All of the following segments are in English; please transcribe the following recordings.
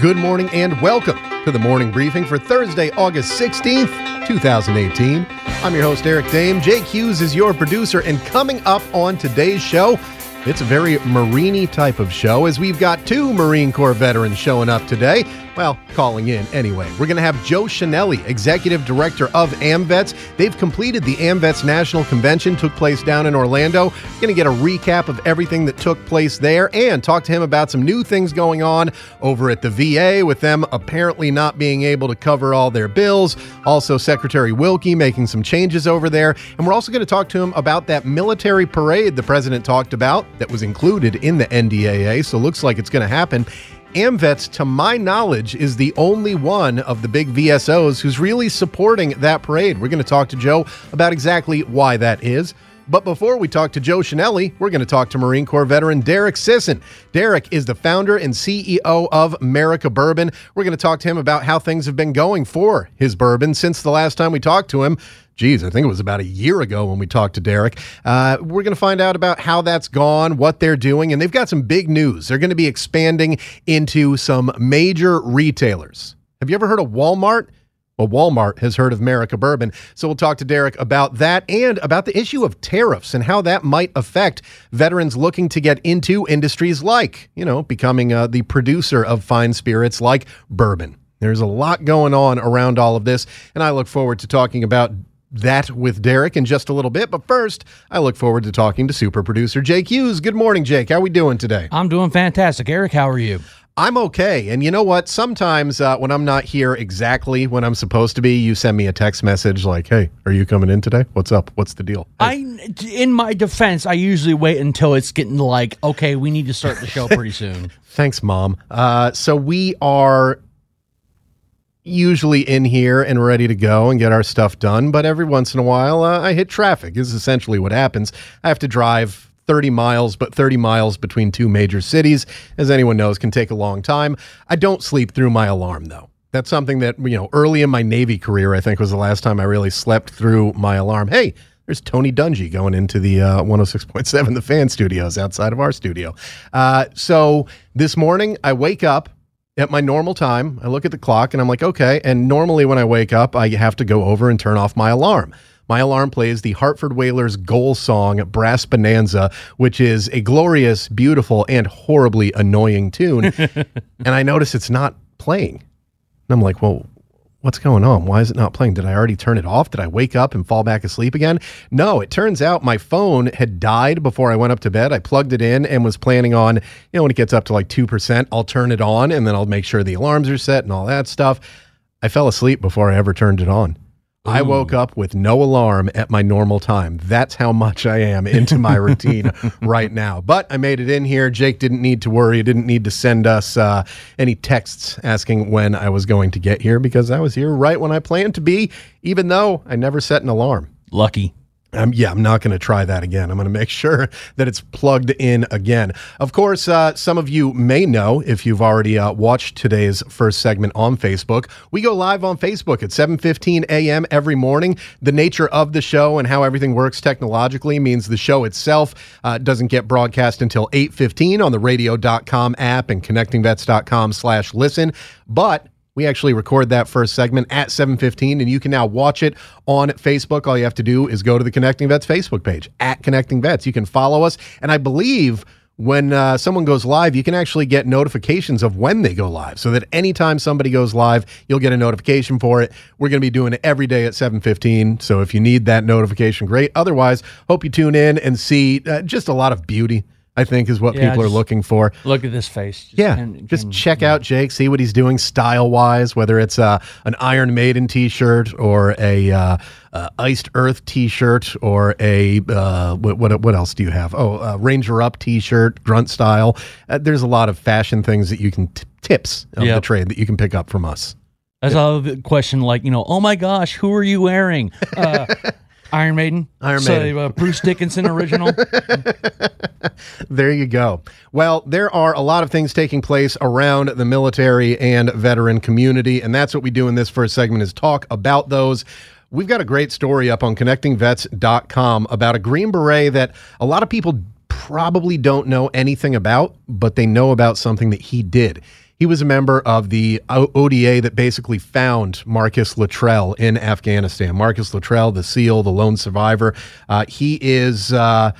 Good morning and welcome to the morning briefing for Thursday, August 16th, 2018. I'm your host, Eric Dehm. Jake Hughes is your producer, and coming up on today's show, it's a very Marine type of show as we've got two Marine Corps veterans showing up today. Well, calling in anyway. We're going to have Joe Chenelly, Executive Director of AMVETS. They've completed the AMVETS National Convention, took place down in Orlando. Going to get a recap of everything that took place there and talk to him about some new things going on over at the VA with them apparently not being able to cover all their bills. Also, Secretary Wilkie making some changes over there. And we're also going to talk to him about that military parade the president talked about that was included in the NDAA. So, looks like it's going to happen. AMVETS, to my knowledge, is the only one of the big VSOs who's really supporting that parade. We're going to talk to Joe about exactly why that is. But before we talk to Joe Chenelly, we're going to talk to Marine Corps veteran Derek Sisson. Derek is the founder and CEO of America Bourbon. We're going to talk to him about how things have been going for his bourbon since the last time we talked to him. Geez, I think it was about a year ago when we talked to Derek. Uh, we're going to find out about how that's gone, what they're doing, and they've got some big news. They're going to be expanding into some major retailers. Have you ever heard of Walmart? Well, Walmart has heard of America Bourbon. So we'll talk to Derek about that and about the issue of tariffs and how that might affect veterans looking to get into industries like, you know, becoming uh, the producer of fine spirits like bourbon. There's a lot going on around all of this, and I look forward to talking about that with Derek in just a little bit. But first, I look forward to talking to super producer Jake Hughes. Good morning, Jake. How are we doing today? I'm doing fantastic. Eric, how are you? I'm okay. And you know what? Sometimes uh, when I'm not here exactly when I'm supposed to be, you send me a text message like, "Hey, are you coming in today? What's up? What's the deal?" I, in my defense, I usually wait until it's getting like, okay, we need to start the show pretty soon. Thanks, mom. Uh, so we are usually in here and ready to go and get our stuff done, but every once in a while, uh, I hit traffic. Is essentially what happens. I have to drive 30 miles, but 30 miles between two major cities, as anyone knows, can take a long time. I don't sleep through my alarm, though. That's something that, you know, early in my Navy career, I think was the last time I really slept through my alarm. Hey, there's Tony Dungy going into the uh, 106.7 The Fan Studios outside of our studio. Uh, so this morning, I wake up at my normal time. I look at the clock and I'm like, okay. And normally when I wake up, I have to go over and turn off my alarm. My alarm plays the Hartford Whalers goal song, Brass Bonanza, which is a glorious, beautiful, and horribly annoying tune. and I notice it's not playing. And I'm like, well, what's going on? Why is it not playing? Did I already turn it off? Did I wake up and fall back asleep again? No, it turns out my phone had died before I went up to bed. I plugged it in and was planning on, you know, when it gets up to like 2%, I'll turn it on and then I'll make sure the alarms are set and all that stuff. I fell asleep before I ever turned it on. I woke up with no alarm at my normal time. That's how much I am into my routine right now. But I made it in here. Jake didn't need to worry. He didn't need to send us uh, any texts asking when I was going to get here because I was here right when I planned to be, even though I never set an alarm. Lucky. Um, yeah, I'm not going to try that again. I'm going to make sure that it's plugged in again. Of course, uh, some of you may know if you've already uh, watched today's first segment on Facebook. We go live on Facebook at 7:15 a.m. every morning. The nature of the show and how everything works technologically means the show itself uh, doesn't get broadcast until 8:15 on the Radio.com app and ConnectingVets.com/listen, but we actually record that first segment at 7:15 and you can now watch it on Facebook. All you have to do is go to the Connecting Vets Facebook page at Connecting Vets. You can follow us and I believe when uh, someone goes live, you can actually get notifications of when they go live, so that anytime somebody goes live, you'll get a notification for it. We're going to be doing it every day at 7:15. So if you need that notification, great. Otherwise, hope you tune in and see uh, just a lot of beauty. I think is what Yeah, people are looking for. Look at this face. Just Yeah, can- just can- check out Jake, see what he's doing style wise, whether it's uh, an Iron Maiden t shirt or a uh, uh, Iced Earth t shirt or a, uh, what, what, what else do you have? Oh, uh, Ranger Up t shirt, grunt style. Uh, there's a lot of fashion things that you can, t- tips of the trade that you can pick up from us. That's the question. Like you know, oh my gosh, who are you wearing? Iron Maiden. Iron so, Maiden. Uh, Bruce Dickinson original. There you go. Well, there are a lot of things taking place around the military and veteran community, and that's what we do in this first segment is talk about those. We've got a great story up on connectingvets.com about a Green Beret that a lot of people probably don't know anything about, but they know about something that he did. He was a member of the ODA that basically found Marcus Luttrell in Afghanistan. Marcus Luttrell, the SEAL, the lone survivor. Uh, he is. Uh,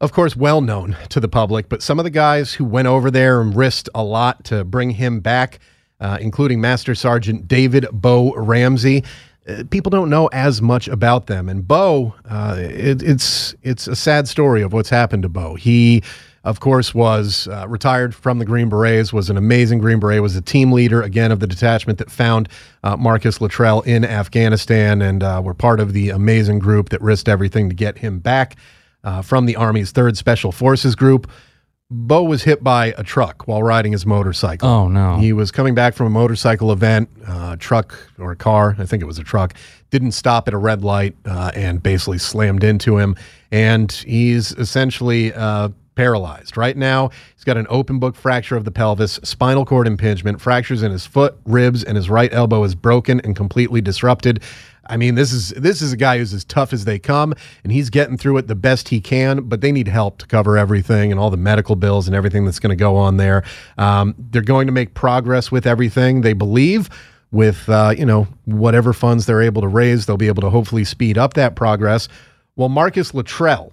of course, well known to the public, but some of the guys who went over there and risked a lot to bring him back, uh, including Master Sergeant David Bo Ramsey, uh, people don't know as much about them. And Bo, uh, it, it's it's a sad story of what's happened to Bo. He, of course, was uh, retired from the Green Berets, was an amazing Green Beret, was a team leader again of the detachment that found uh, Marcus Luttrell in Afghanistan, and uh, were part of the amazing group that risked everything to get him back uh, from the Army's 3rd Special Forces Group. Bo was hit by a truck while riding his motorcycle. Oh, no. He was coming back from a motorcycle event. Uh, truck or a car, I think it was a truck, didn't stop at a red light uh, and basically slammed into him. And he's essentially uh, paralyzed. Right now, he's got an open book fracture of the pelvis, spinal cord impingement, fractures in his foot, ribs, and his right elbow is broken and completely disrupted. I mean, this is this is a guy who's as tough as they come, and he's getting through it the best he can. But they need help to cover everything and all the medical bills and everything that's going to go on there. Um, they're going to make progress with everything. They believe with uh, you know whatever funds they're able to raise, they'll be able to hopefully speed up that progress. Well, Marcus Luttrell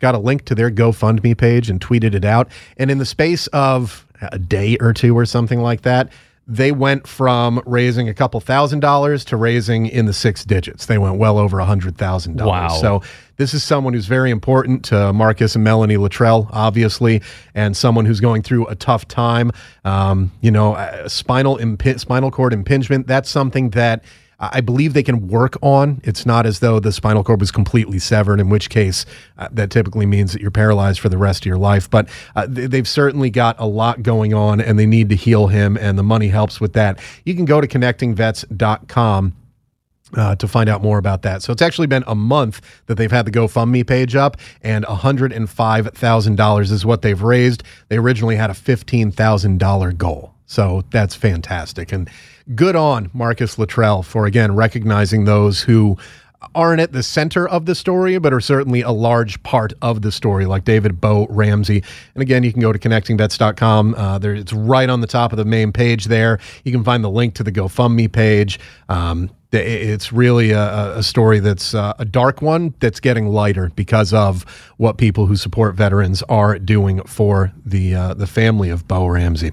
got a link to their GoFundMe page and tweeted it out. And in the space of a day or two or something like that, they went from raising a couple thousand dollars to raising in the six digits. They went well over a hundred thousand dollars. Wow. So this is someone who's very important to Marcus and Melanie Luttrell, obviously, and someone who's going through a tough time. Um, you know, uh, spinal impi- spinal cord impingement. That's something that I believe they can work on. It's not as though the spinal cord was completely severed, in which case uh, that typically means that you're paralyzed for the rest of your life. But uh, they, they've certainly got a lot going on and they need to heal him, and the money helps with that. You can go to connectingvets.com. Uh, to find out more about that. So it's actually been a month that they've had the GoFundMe page up, and $105,000 is what they've raised. They originally had a $15,000 goal. So that's fantastic. And good on Marcus Luttrell for, again, recognizing those who aren't at the center of the story, but are certainly a large part of the story, like David Bo Ramsey. And again, you can go to connectingvets.com. Uh, there, it's right on the top of the main page there. You can find the link to the GoFundMe page. Um, it's really a, a story that's uh, a dark one that's getting lighter because of what people who support veterans are doing for the uh, the family of Bo Ramsey.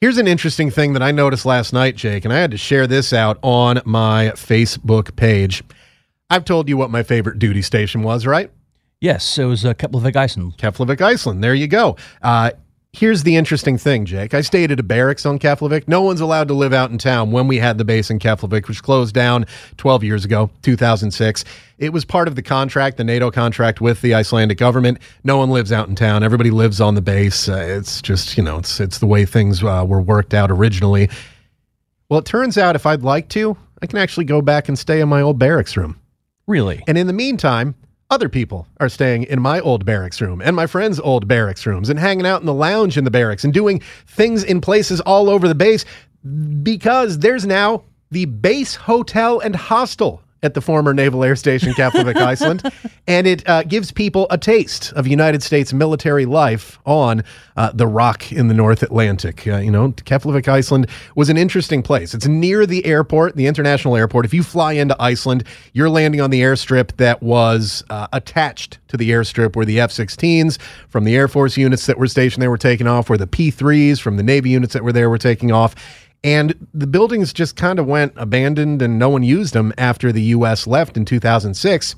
Here's an interesting thing that I noticed last night, Jake, and I had to share this out on my Facebook page. I've told you what my favorite duty station was, right? yes, it was couple of Iceland. Keflavik, Iceland. There you go. Uh, here's the interesting thing, Jake. I stayed at a barracks on Keflavik. No one's allowed to live out in town when we had the base in Keflavik, which closed down 12 years ago, 2006. It was part of the contract, the NATO contract with the Icelandic government. No one lives out in town. Everybody lives on the base. Uh, it's just, you know, it's it's the way things uh, were worked out originally. Well, it turns out if I'd like to, I can actually go back and stay in my old barracks room. Really? And in the meantime, other people are staying in my old barracks room and my friends' old barracks rooms and hanging out in the lounge in the barracks and doing things in places all over the base because there's now the base hotel and hostel at the former Naval Air Station, Keflavik, Iceland. And it uh, gives people a taste of United States military life on uh, the rock in the North Atlantic. Uh, you know, Keflavik, Iceland was an interesting place. It's near the airport, the international airport. If you fly into Iceland, you're landing on the airstrip that was uh, attached to the airstrip where the F 16s from the Air Force units that were stationed there were taking off, where the P 3s from the Navy units that were there were taking off. And the buildings just kind of went abandoned and no one used them after the U.S. left in 2006.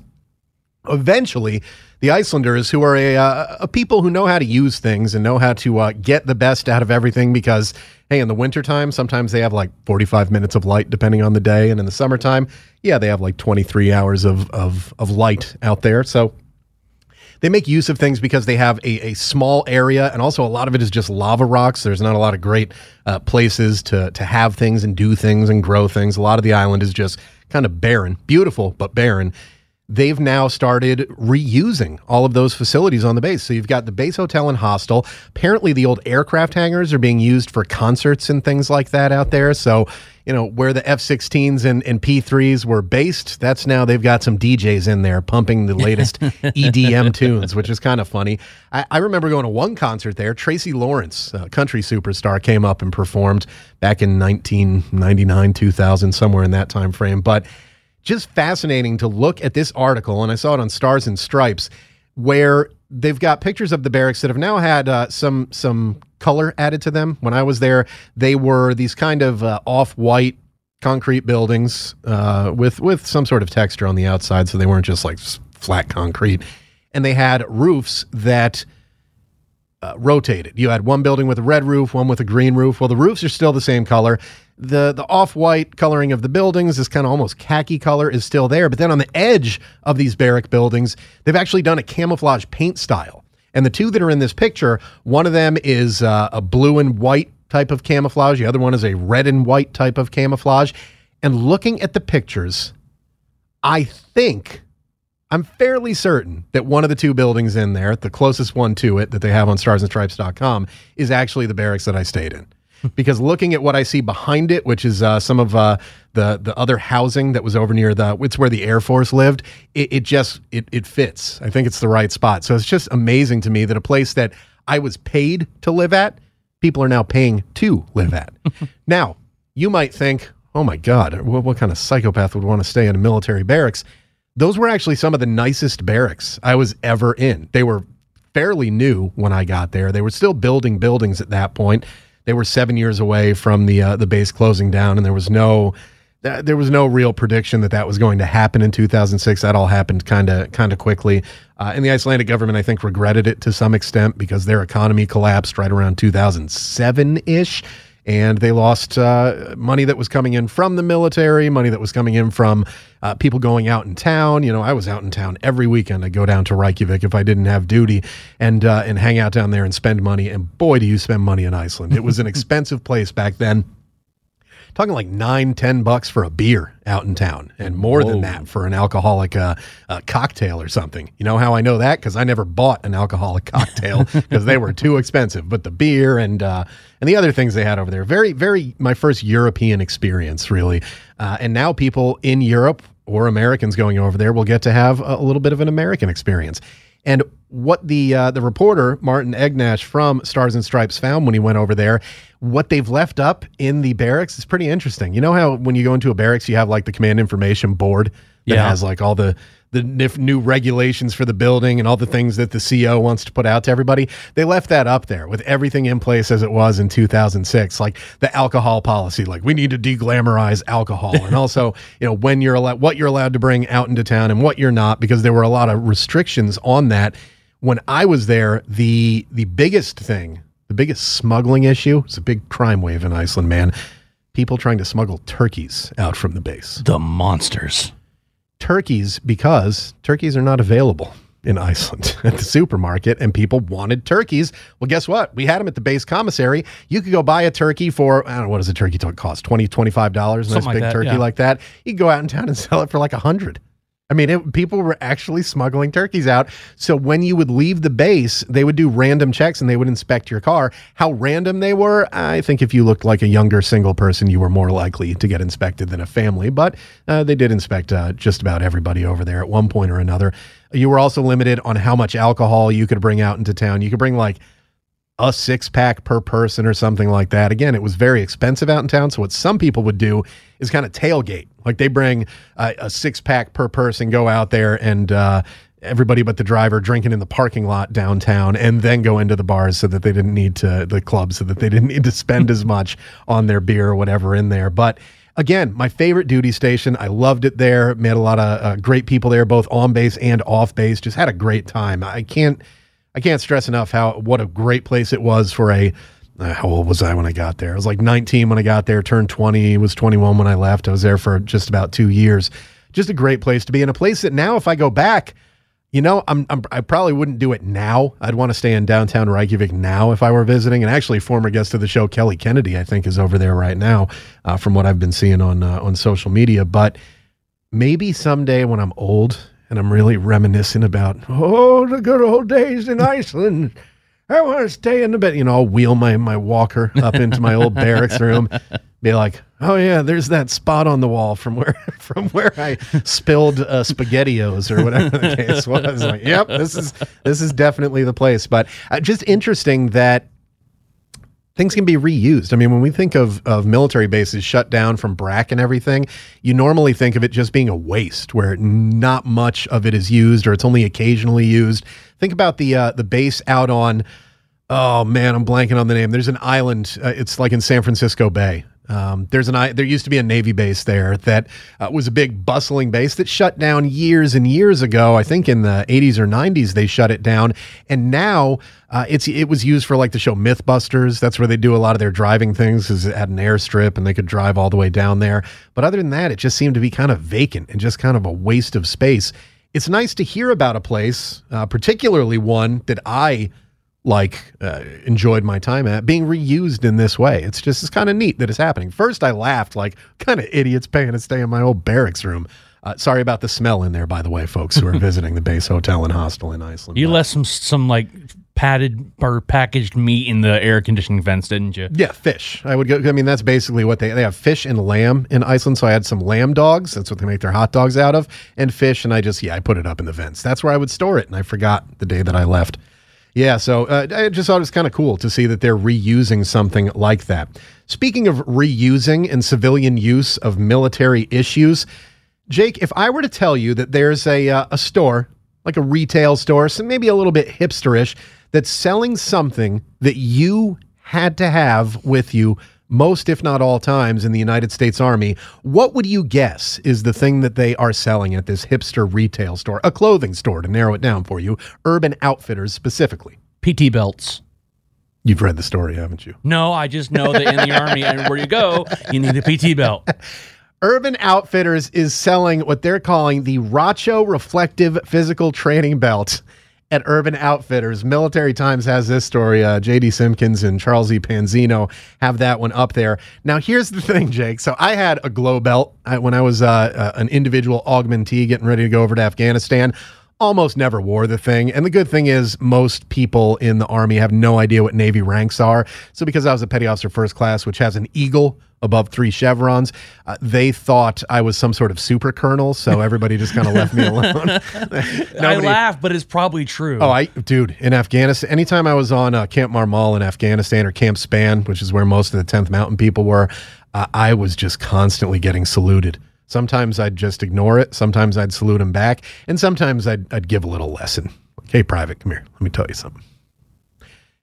eventually the Icelanders, who are a, uh, a people who know how to use things and know how to uh, get the best out of everything, because hey, in the wintertime, sometimes they have like 45 minutes of light depending on the day, and in the summertime, yeah, they have like 23 hours of of, of light out there. So they make use of things because they have a, a small area and also a lot of it is just lava rocks. There's not a lot of great uh, places to to have things and do things and grow things. A lot of the island is just kind of barren beautiful but barren they've now started reusing all of those facilities on the base. So you've got the base hotel and hostel. Apparently, the old aircraft hangars are being used for concerts and things like that out there. So, you know, where the F 16s and, and P3s were based, that's now they've got some DJs in there pumping the latest EDM tunes, which is kind of funny. I, I, remember going to one concert there. Tracy Lawrence, country superstar, came up and performed back in 1999, 2000, somewhere in that time frame. But just fascinating to look at this article, and I saw it on Stars and Stripes, where they've got pictures of the barracks that have now had uh, some some color added to them. When I was there, they were these kind of uh, off-white concrete buildings uh, with with some sort of texture on the outside, so they weren't just like flat concrete. And they had roofs that uh, rotated. You had one building with a red roof, one with a green roof. Well, the roofs are still the same color the the off-white coloring of the buildings, is kind of almost khaki color is still there. But then on the edge of these barrack buildings, they've actually done a camouflage paint style. And the two that are in this picture, one of them is uh, a blue and white type of camouflage. The other one is a red and white type of camouflage. And looking at the pictures, I think I'm fairly certain that one of the two buildings in there, the closest one to it that they have on starsandstripes.com, is actually the barracks that I stayed in because looking at what I see behind it, which is uh, some of uh, the the other housing that was over near the it's where the Air Force lived, it, it just it it fits. I think it's the right spot. So it's just amazing to me that a place that I was paid to live at, people are now paying to live at. now you might think, oh my God, what, what kind of psychopath would want to stay in a military barracks? Those were actually some of the nicest barracks I was ever in. They were fairly new when I got there. They were still building buildings at that point they were seven years away from the uh, the base closing down, and there was no there was no real prediction that that was going to happen in 2006. That all happened kind of kind of quickly, uh, and the Icelandic government, I think, regretted it to some extent because their economy collapsed right around 2007 ish and they lost uh, money that was coming in from the military, money that was coming in from uh, people going out in town. You know, I was out in town every weekend. I'd go down to Reykjavik if I didn't have duty, and uh, and hang out down there and spend money. And boy, do you spend money in Iceland! It was an expensive place back then talking like nine, ten bucks for a beer out in town, and more Whoa. than that for an alcoholic uh, uh, cocktail or something. You know how I know that? Because I never bought an alcoholic cocktail because they were too expensive. But the beer and uh, and the other things they had over there, very, very my first European experience, really. Uh, and now people in Europe or Americans going over there will get to have a, a little bit of an American experience. And what the uh, the reporter Martin Egnash from Stars and Stripes found when he went over there, what they've left up in the barracks is pretty interesting. You know how when you go into a barracks, you have like the command information board that yeah. has like all the the new regulations for the building and all the things that the CO wants to put out to everybody. They left that up there with everything in place as it was in 2006, like the alcohol policy, like we need to deglamorize alcohol, and also you know when you're allowed, what you're allowed to bring out into town and what you're not, because there were a lot of restrictions on that. When I was there, the the biggest thing, the biggest smuggling issue, it's a big crime wave in Iceland, man. People trying to smuggle turkeys out from the base. The monsters turkeys because turkeys are not available in Iceland at the supermarket and people wanted turkeys. Well, guess what? We had them at the base commissary. You could go buy a turkey for, I don't know, what does a turkey cost? 20 $25? A nice big that, turkey yeah. like that. You could go out in town and sell it for like a 100 I mean, it, people were actually smuggling turkeys out. So when you would leave the base, they would do random checks and they would inspect your car. How random they were, I think if you looked like a younger single person, you were more likely to get inspected than a family. But uh, they did inspect uh, just about everybody over there at one point or another. You were also limited on how much alcohol you could bring out into town. You could bring like a six pack per person or something like that. Again, it was very expensive out in town. So what some people would do is kind of tailgate. Like they bring uh, a six pack per person, go out there and uh, everybody but the driver drinking in the parking lot downtown and then go into the bars so that they didn't need to the clubs so that they didn't need to spend as much on their beer or whatever in there. But again, my favorite duty station. I loved it there. Met a lot of uh, great people there, both on base and off base. Just had a great time. I can't, I can't stress enough how what a great place it was for a. Uh, how old was I when I got there? I was like 19 when I got there. Turned 20. Was 21 when I left. I was there for just about two years. Just a great place to be, and a place that now, if I go back, you know, I'm, I'm I probably wouldn't do it now. I'd want to stay in downtown Reykjavik now if I were visiting. And actually, former guest of the show Kelly Kennedy, I think, is over there right now, uh, from what I've been seeing on uh, on social media. But maybe someday when I'm old and I'm really reminiscing about oh the good old days in Iceland. I want to stay in the bed. You know, I'll wheel my my walker up into my old barracks room, be like, oh yeah, there's that spot on the wall from where from where I spilled uh, spaghettios or whatever the case was. Like, yep, this is this is definitely the place. But uh, just interesting that things can be reused. I mean, when we think of, of military bases shut down from BRAC and everything, you normally think of it just being a waste where not much of it is used or it's only occasionally used. Think about the uh, the base out on, oh man, I'm blanking on the name. There's an island. Uh, it's like in San Francisco Bay. Um, there's an there used to be a Navy base there that uh, was a big bustling base that shut down years and years ago. I think in the 80s or 90s they shut it down, and now uh, it's it was used for like the show MythBusters. That's where they do a lot of their driving things. Is at an airstrip, and they could drive all the way down there. But other than that, it just seemed to be kind of vacant and just kind of a waste of space. It's nice to hear about a place, uh, particularly one that I like uh, enjoyed my time at being reused in this way. It's just it's kind of neat that it's happening. First, I laughed like kind of idiots paying to stay in my old barracks room. Uh, sorry about the smell in there, by the way, folks who are visiting the base hotel and hostel in Iceland. You But- left some some like padded or packaged meat in the air conditioning vents, didn't you? Yeah, fish. I would go. I mean, that's basically what they they have fish and lamb in Iceland. So I had some lamb dogs. That's what they make their hot dogs out of, and fish. And I just yeah, I put it up in the vents. That's where I would store it. And I forgot the day that I left. Yeah, so uh, I just thought it was kind of cool to see that they're reusing something like that. Speaking of reusing and civilian use of military issues, Jake, if I were to tell you that there's a uh, a store, like a retail store, so maybe a little bit hipsterish, that's selling something that you had to have with you most, if not all times in the United States Army, what would you guess is the thing that they are selling at this hipster retail store, a clothing store to narrow it down for you, Urban Outfitters specifically? PT belts. You've read the story, haven't you? No, I just know that in the army and where you go, you need a PT belt. Urban Outfitters is selling what they're calling the Rothco Reflective Physical Training Belt at Urban Outfitters. Military Times has this story. Uh, J.D. Simkins and Charles E. Panzino have that one up there. Now, here's the thing, Jake. So I had a glow belt I, when I was uh, uh, an individual augmentee getting ready to go over to Afghanistan. Almost never wore the thing. And the good thing is, most people in the Army have no idea what Navy ranks are. So, because I was a petty officer first class, which has an eagle above three chevrons, uh, they thought I was some sort of super colonel. So, everybody just kind of left me alone. I Nobody- laugh, but it's probably true. Oh, I dude, in Afghanistan, anytime I was on uh, Camp Marmal in Afghanistan or Camp Spann, which is where most of the 10th Mountain people were, uh, I was just constantly getting saluted. Sometimes I'd just ignore it. Sometimes I'd salute him back, and sometimes I'd I'd give a little lesson. Like, hey, private, come here. Let me tell you something.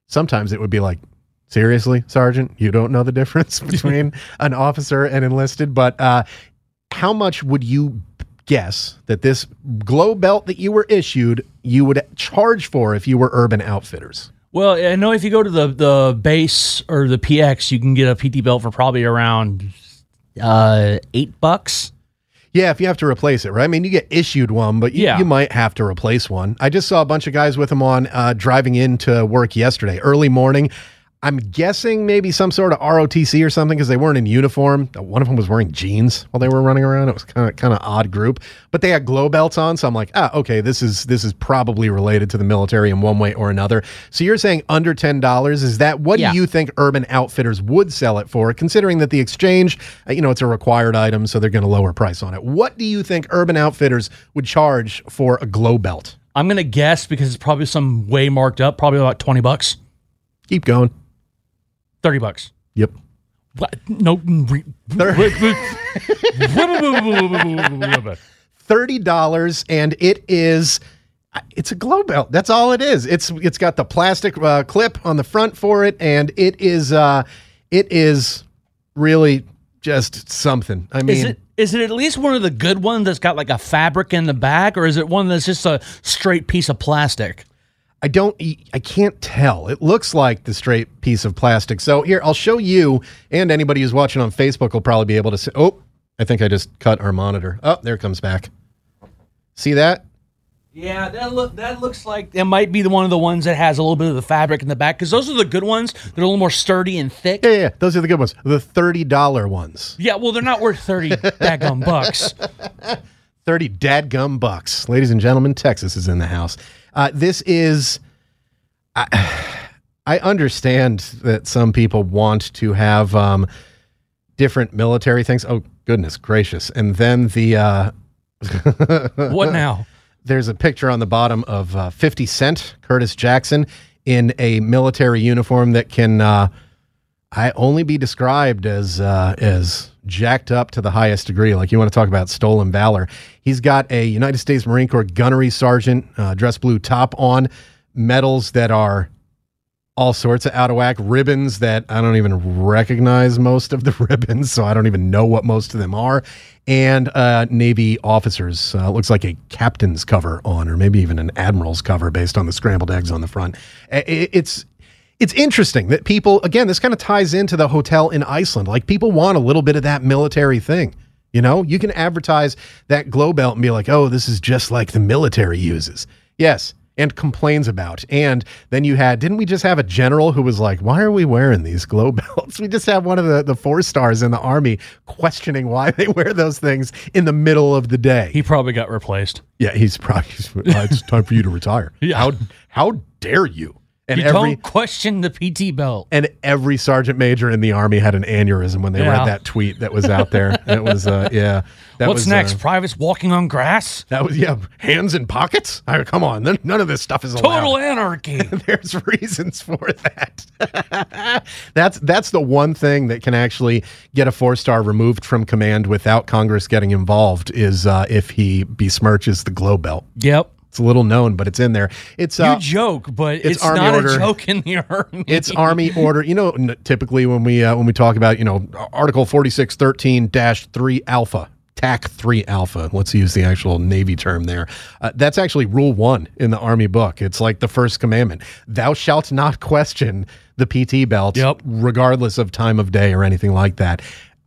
Sometimes it would be like, seriously, Sergeant, you don't know the difference between an officer and enlisted. But uh, how much would you guess that this glow belt that you were issued you would charge for if you were Urban Outfitters? Well, I know if you go to the the base or the PX, you can get a PT belt for probably around uh, eight bucks. Yeah, if you have to replace it, right? I mean, you get issued one, but you, Yeah. you might have to replace one. I just saw a bunch of guys with them on uh, driving into work yesterday, early morning. I'm guessing maybe some sort of ROTC or something because they weren't in uniform. One of them was wearing jeans while they were running around. It was kind of kind of odd group, but they had glow belts on, so I'm like, ah, okay, this is this is probably related to the military in one way or another. So you're saying under ten dollars? Is that what Yeah. do you think Urban Outfitters would sell it for? Considering that the exchange, uh, you know, it's a required item, so they're going to lower price on it. What do you think Urban Outfitters would charge for a glow belt? I'm gonna guess because it's probably some way marked up, probably about twenty bucks, Keep going. Thirty bucks. Yep. What? No. thirty dollars, and it is it's a glow belt. That's all it is. It's it's got the plastic uh, clip on the front for it, and it is uh, it is really just something. I mean, Is it is it at least one of the good ones that's got like a fabric in the back, or is it one that's just a straight piece of plastic? I don't, I can't tell. It looks like the straight piece of plastic. So here, I'll show you, and anybody who's watching on Facebook will probably be able to see. Oh, I think I just cut our monitor. Oh, there it comes back. See that? Yeah, that look that looks like it might be the one of the ones that has a little bit of the fabric in the back because those are the good ones. They're a little more sturdy and thick. Yeah, yeah, yeah. Those are the good ones. The $30 ones. Yeah, well, they're not worth thirty dadgum bucks. 30 dadgum bucks. Ladies and gentlemen, Texas is in the house. Uh, this is. I, I understand that some people want to have um, different military things. Oh, goodness gracious. And then the. Uh, What now? there's a picture on the bottom of uh, 50 Cent, Curtis Jackson, in a military uniform that can uh, I only be described as uh, as jacked up to the highest degree. Like you want to talk about stolen valor. He's got a United States Marine Corps gunnery sergeant uh, dress blue top on, medals that are all sorts of out of whack ribbons that I don't even recognize most of the ribbons, so I don't even know what most of them are. And uh, Navy officers uh, looks like a captain's cover on, or maybe even an admiral's cover based on the scrambled eggs on the front. It's it's interesting that people again this kind of ties into the hotel in Iceland. Like people want a little bit of that military thing. You know, you can advertise that glow belt and be like, "Oh, this is just like the military uses." Yes, and complains about. And then you had didn't we just have a general who was like, "Why are we wearing these glow belts?" We just have one of the the four stars in the army questioning why they wear those things in the middle of the day. He probably got replaced. yeah, he's probably "Uh, it's time for you to retire. Yeah. How how dare you? And You every don't question the PT belt. and every sergeant major in the army had an aneurysm when they Yeah. read that tweet that was out there. it was, uh, yeah. That What's was, next? uh, Privates walking on grass? that was, yeah. Hands in pockets. I, come on, none none of this stuff is allowed. Total anarchy. There's reasons for that. that's that's the one thing that can actually get a four star removed from command without Congress getting involved is uh, if he besmirches the glow belt. yep. It's a little known, but it's in there. It's uh, you joke, but it's, Army not order. a joke in the army. it's army order you know typically when we uh, when we talk about you know article forty six thirteen dash three alpha tac 3 alpha let's use the actual navy term there uh, that's actually rule 1 in the army book it's like the first commandment thou shalt not question the pt belt Yep. regardless of time of day or anything like that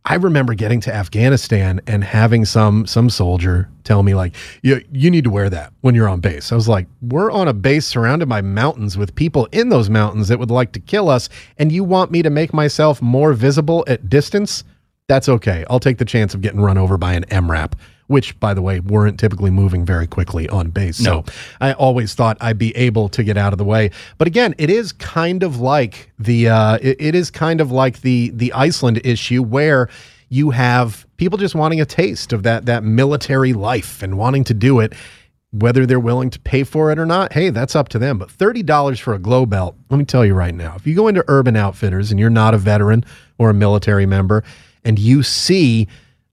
I remember getting to Afghanistan and having some some soldier tell me like, "You you need to wear that when you're on base." I was like, "We're on a base surrounded by mountains with people in those mountains that would like to kill us, and you want me to make myself more visible at distance? That's okay. I'll take the chance of getting run over by an MRAP." Which, by the way, weren't typically moving very quickly on base. So I always thought I'd be able to get out of the way. But again, it is kind of like the uh, it, it is kind of like the the Iceland issue where you have people just wanting a taste of that that military life and wanting to do it whether they're willing to pay for it or not hey that's up to them but $30 for a glow belt let me tell you right now if you go into urban outfitters and you're not a veteran or a military member and you see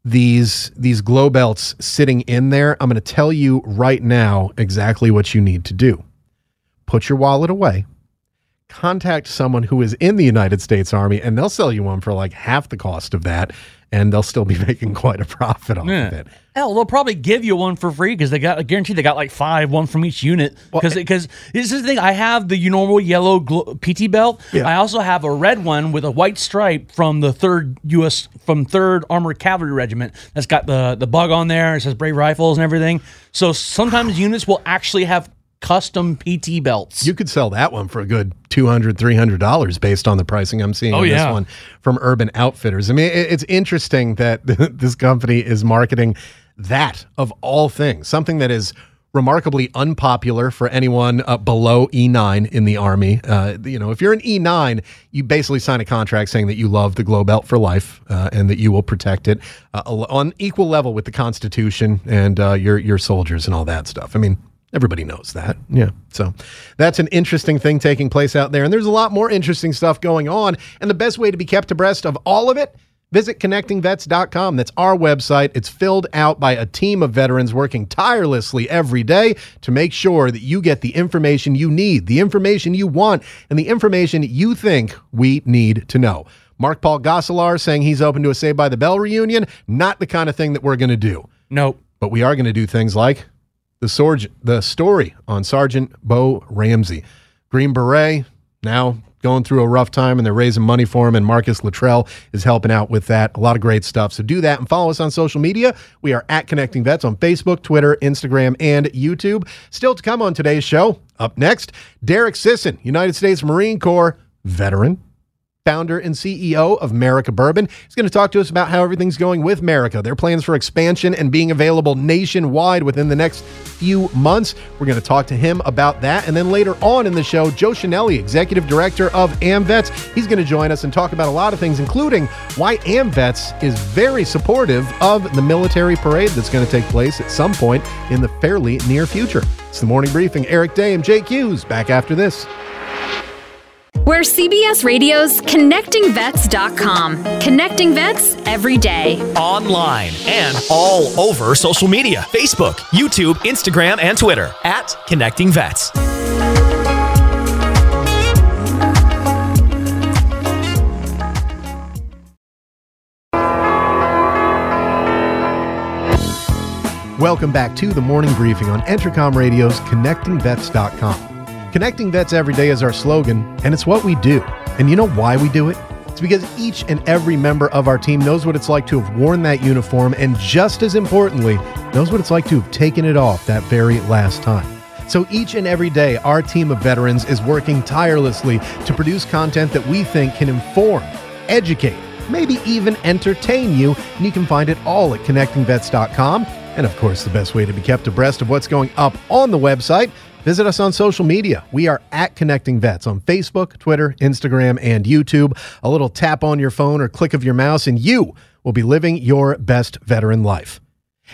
these these glow belts sitting in there i'm going to tell you right now exactly what you need to do. Put your wallet away contact someone who is in the United States Army and they'll sell you one for like half the cost of that and they'll still be making quite a profit off Yeah. of it. Hell, they'll probably give you one for free because they got I guarantee they got like five, one from each unit. Because because eh this is the thing. I have the normal yellow PT belt. Yeah. I also have a red one with a white stripe from the third U.S. from Third Armored Cavalry Regiment. That's got the the bug on there. It says Brave Rifles and everything. So sometimes units will actually have custom PT belts. You could sell that one for a good $200, $300 based on the pricing I'm seeing Oh, on this yeah. one from Urban Outfitters. I mean, it's interesting that this company is marketing that of all things, something that is remarkably unpopular for anyone uh, below E9 in the Army. Uh, you know, if you're an E9, you basically sign a contract saying that you love the glow belt for life uh, and that you will protect it uh, on equal level with the Constitution and uh, your your soldiers and all that stuff. I mean, Everybody knows that. Yeah. So that's an interesting thing taking place out there. And there's a lot more interesting stuff going on. And the best way to be kept abreast of all of it, visit connectingvets.com. That's our website. It's filled out by a team of veterans working tirelessly every day to make sure that you get the information you need, the information you want, and the information you think we need to know. Mark Paul Gosselaar saying he's open to a Saved by the Bell reunion. Not the kind of thing that we're going to do. Nope. But we are going to do things like the, the story on Sergeant Bo Ramsey. Green Beret, now going through a rough time and they're raising money for him and Marcus Luttrell is helping out with that. A lot of great stuff. So do that and follow us on social media. We are at Connecting Vets on Facebook, Twitter, Instagram, and YouTube. Still to come on today's show. Up next, Derek Sisson, United States Marine Corps veteran, founder and CEO of Merica Bourbon. He's going to talk to us about how everything's going with Merica, their plans for expansion and being available nationwide within the next few months. We're going to talk to him about that. And then later on in the show, Joe Chenelly, Executive Director of AmVets, he's going to join us and talk about a lot of things, including why AmVets is very supportive of the military parade that's going to take place at some point in the fairly near future. It's the morning briefing. Eric Dehm and Jake Hughes back after this. We're CBS Radio's ConnectingVets.com. Connecting vets every day. Online and all over social media Facebook, YouTube, Instagram, and Twitter at Connecting Vets. Welcome back to the morning briefing on Entercom Radio's ConnectingVets.com. Connecting Vets every day is our slogan, and it's what we do. And you know why we do it? It's because each and every member of our team knows what it's like to have worn that uniform, and just as importantly, knows what it's like to have taken it off that very last time. So each and every day, our team of veterans is working tirelessly to produce content that we think can inform, educate, maybe even entertain you. And you can find it all at connectingvets.com. And of course, the best way to be kept abreast of what's going up on the website, visit us on social media. We are at Connecting Vets on Facebook, Twitter, Instagram, and YouTube. A little tap on your phone or click of your mouse, and you will be living your best veteran life.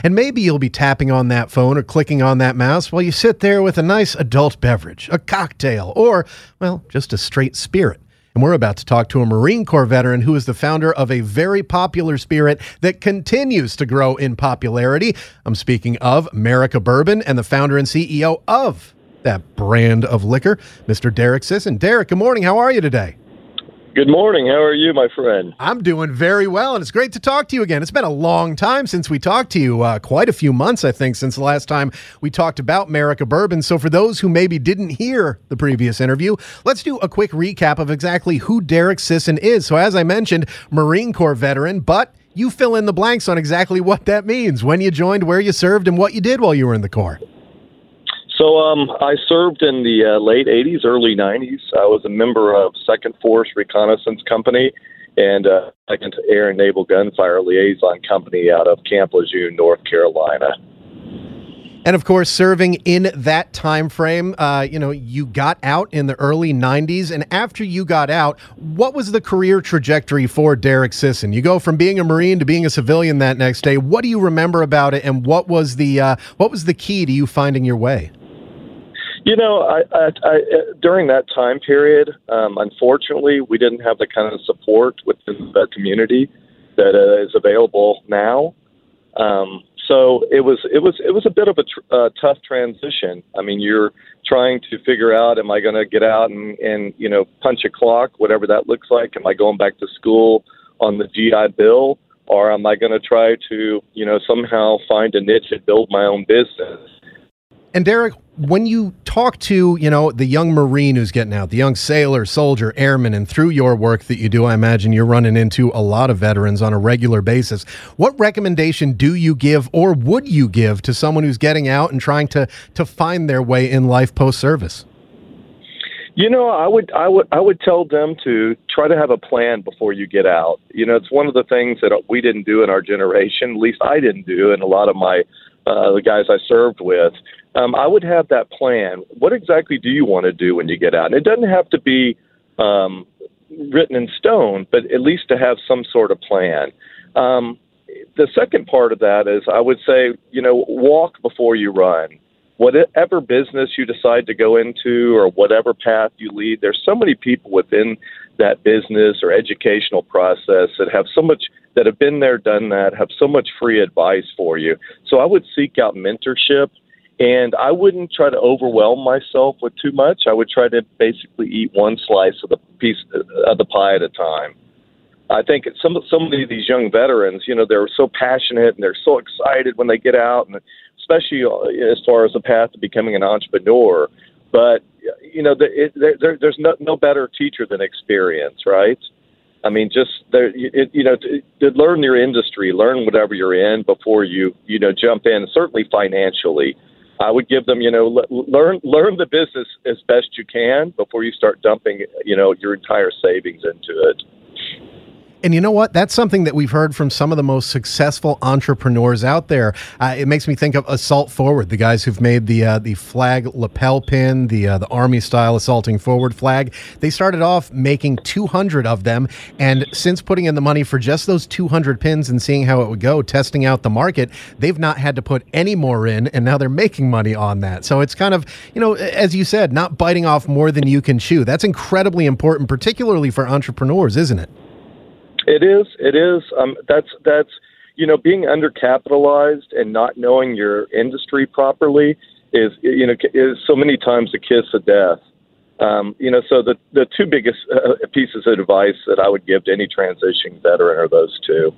And maybe you'll be tapping on that phone or clicking on that mouse while you sit there with a nice adult beverage, a cocktail, or, well, just a straight spirit. And we're about to talk to a Marine Corps veteran who is the founder of a very popular spirit that continues to grow in popularity. I'm speaking of Merica Bourbon and the founder and CEO of that brand of liquor, Mr. Derek Sisson. Derek, good morning. How are you today? Good morning. How are you, my friend? I'm doing very well, and it's great to talk to you again. It's been a long time since we talked to you, uh, quite a few months, I think, since the last time we talked about Merica Bourbon. So, for those who maybe didn't hear the previous interview, let's do a quick recap of exactly who Derek Sisson is. So, as I mentioned, Marine Corps veteran, but you fill in the blanks on exactly what that means, when you joined, where you served, and what you did while you were in the Corps. So um, I served in the uh, late 80s, early 90s. I was a member of Second Force Reconnaissance Company and uh, Second Air and Naval Gunfire Liaison Company out of Camp Lejeune, North Carolina. And of course, serving in that time frame, uh, you know, you got out in the early '90s, and after you got out, what was the career trajectory for Derek Sisson? You go from being a Marine to being a civilian that next day. What do you remember about it, and what was the uh, what was the key to you finding your way? You know, I, I, I, during that time period, um, unfortunately, we didn't have the kind of support within the community that uh, is available now. Um, so it was it was it was a bit of a tr- uh, tough transition. I mean, you're trying to figure out: Am I going to get out and and you know punch a clock, whatever that looks like? Am I going back to school on the GI Bill, or am I going to try to you know somehow find a niche and build my own business? And Derek, when you talk to, you know, the young Marine who's getting out, the young sailor, soldier, airman, and through your work that you do, I imagine you're running into a lot of veterans on a regular basis. What recommendation do you give or would you give to someone who's getting out and trying to to find their way in life post service? You know, I would I would I would tell them to try to have a plan before you get out. You know, it's one of the things that we didn't do in our generation, at least I didn't do and a lot of my uh, the guys I served with um, I would have that plan. What exactly do you want to do when you get out? And it doesn't have to be um, written in stone, but at least to have some sort of plan. Um, the second part of that is I would say, you know, walk before you run. Whatever business you decide to go into or whatever path you lead, there's so many people within that business or educational process that have so much that have been there, done that, have so much free advice for you. So I would seek out mentorship and I wouldn't try to overwhelm myself with too much. I would try to basically eat one slice of the piece of the pie at a time. I think some some of these young veterans, you know, they're so passionate and they're so excited when they get out, and especially uh, as far as the path to becoming an entrepreneur. But you know, the, it, there, there's no, no better teacher than experience, right? I mean, just there, it, you know, to, to learn your industry, learn whatever you're in before you, you know, jump in. Certainly financially, I would give them, you know, learn learn the business as best you can before you start dumping, you know, your entire savings into it. And you know what? That's something that we've heard from some of the most successful entrepreneurs out there. Uh, it makes me think of Assault Forward, the guys who've made the uh, the flag lapel pin, the uh, the army style assaulting forward flag. They started off making 200 of them, and since putting in the money for just those 200 pins and seeing how it would go, testing out the market, they've not had to put any more in, and now they're making money on that. So it's kind of you know, as you said, not biting off more than you can chew. That's incredibly important, particularly for entrepreneurs, isn't it? It is. It is. Um, that's that's you know being undercapitalized and not knowing your industry properly is you know is so many times a kiss of death. Um, you know, so the the two biggest uh, pieces of advice that I would give to any transition veteran are those two.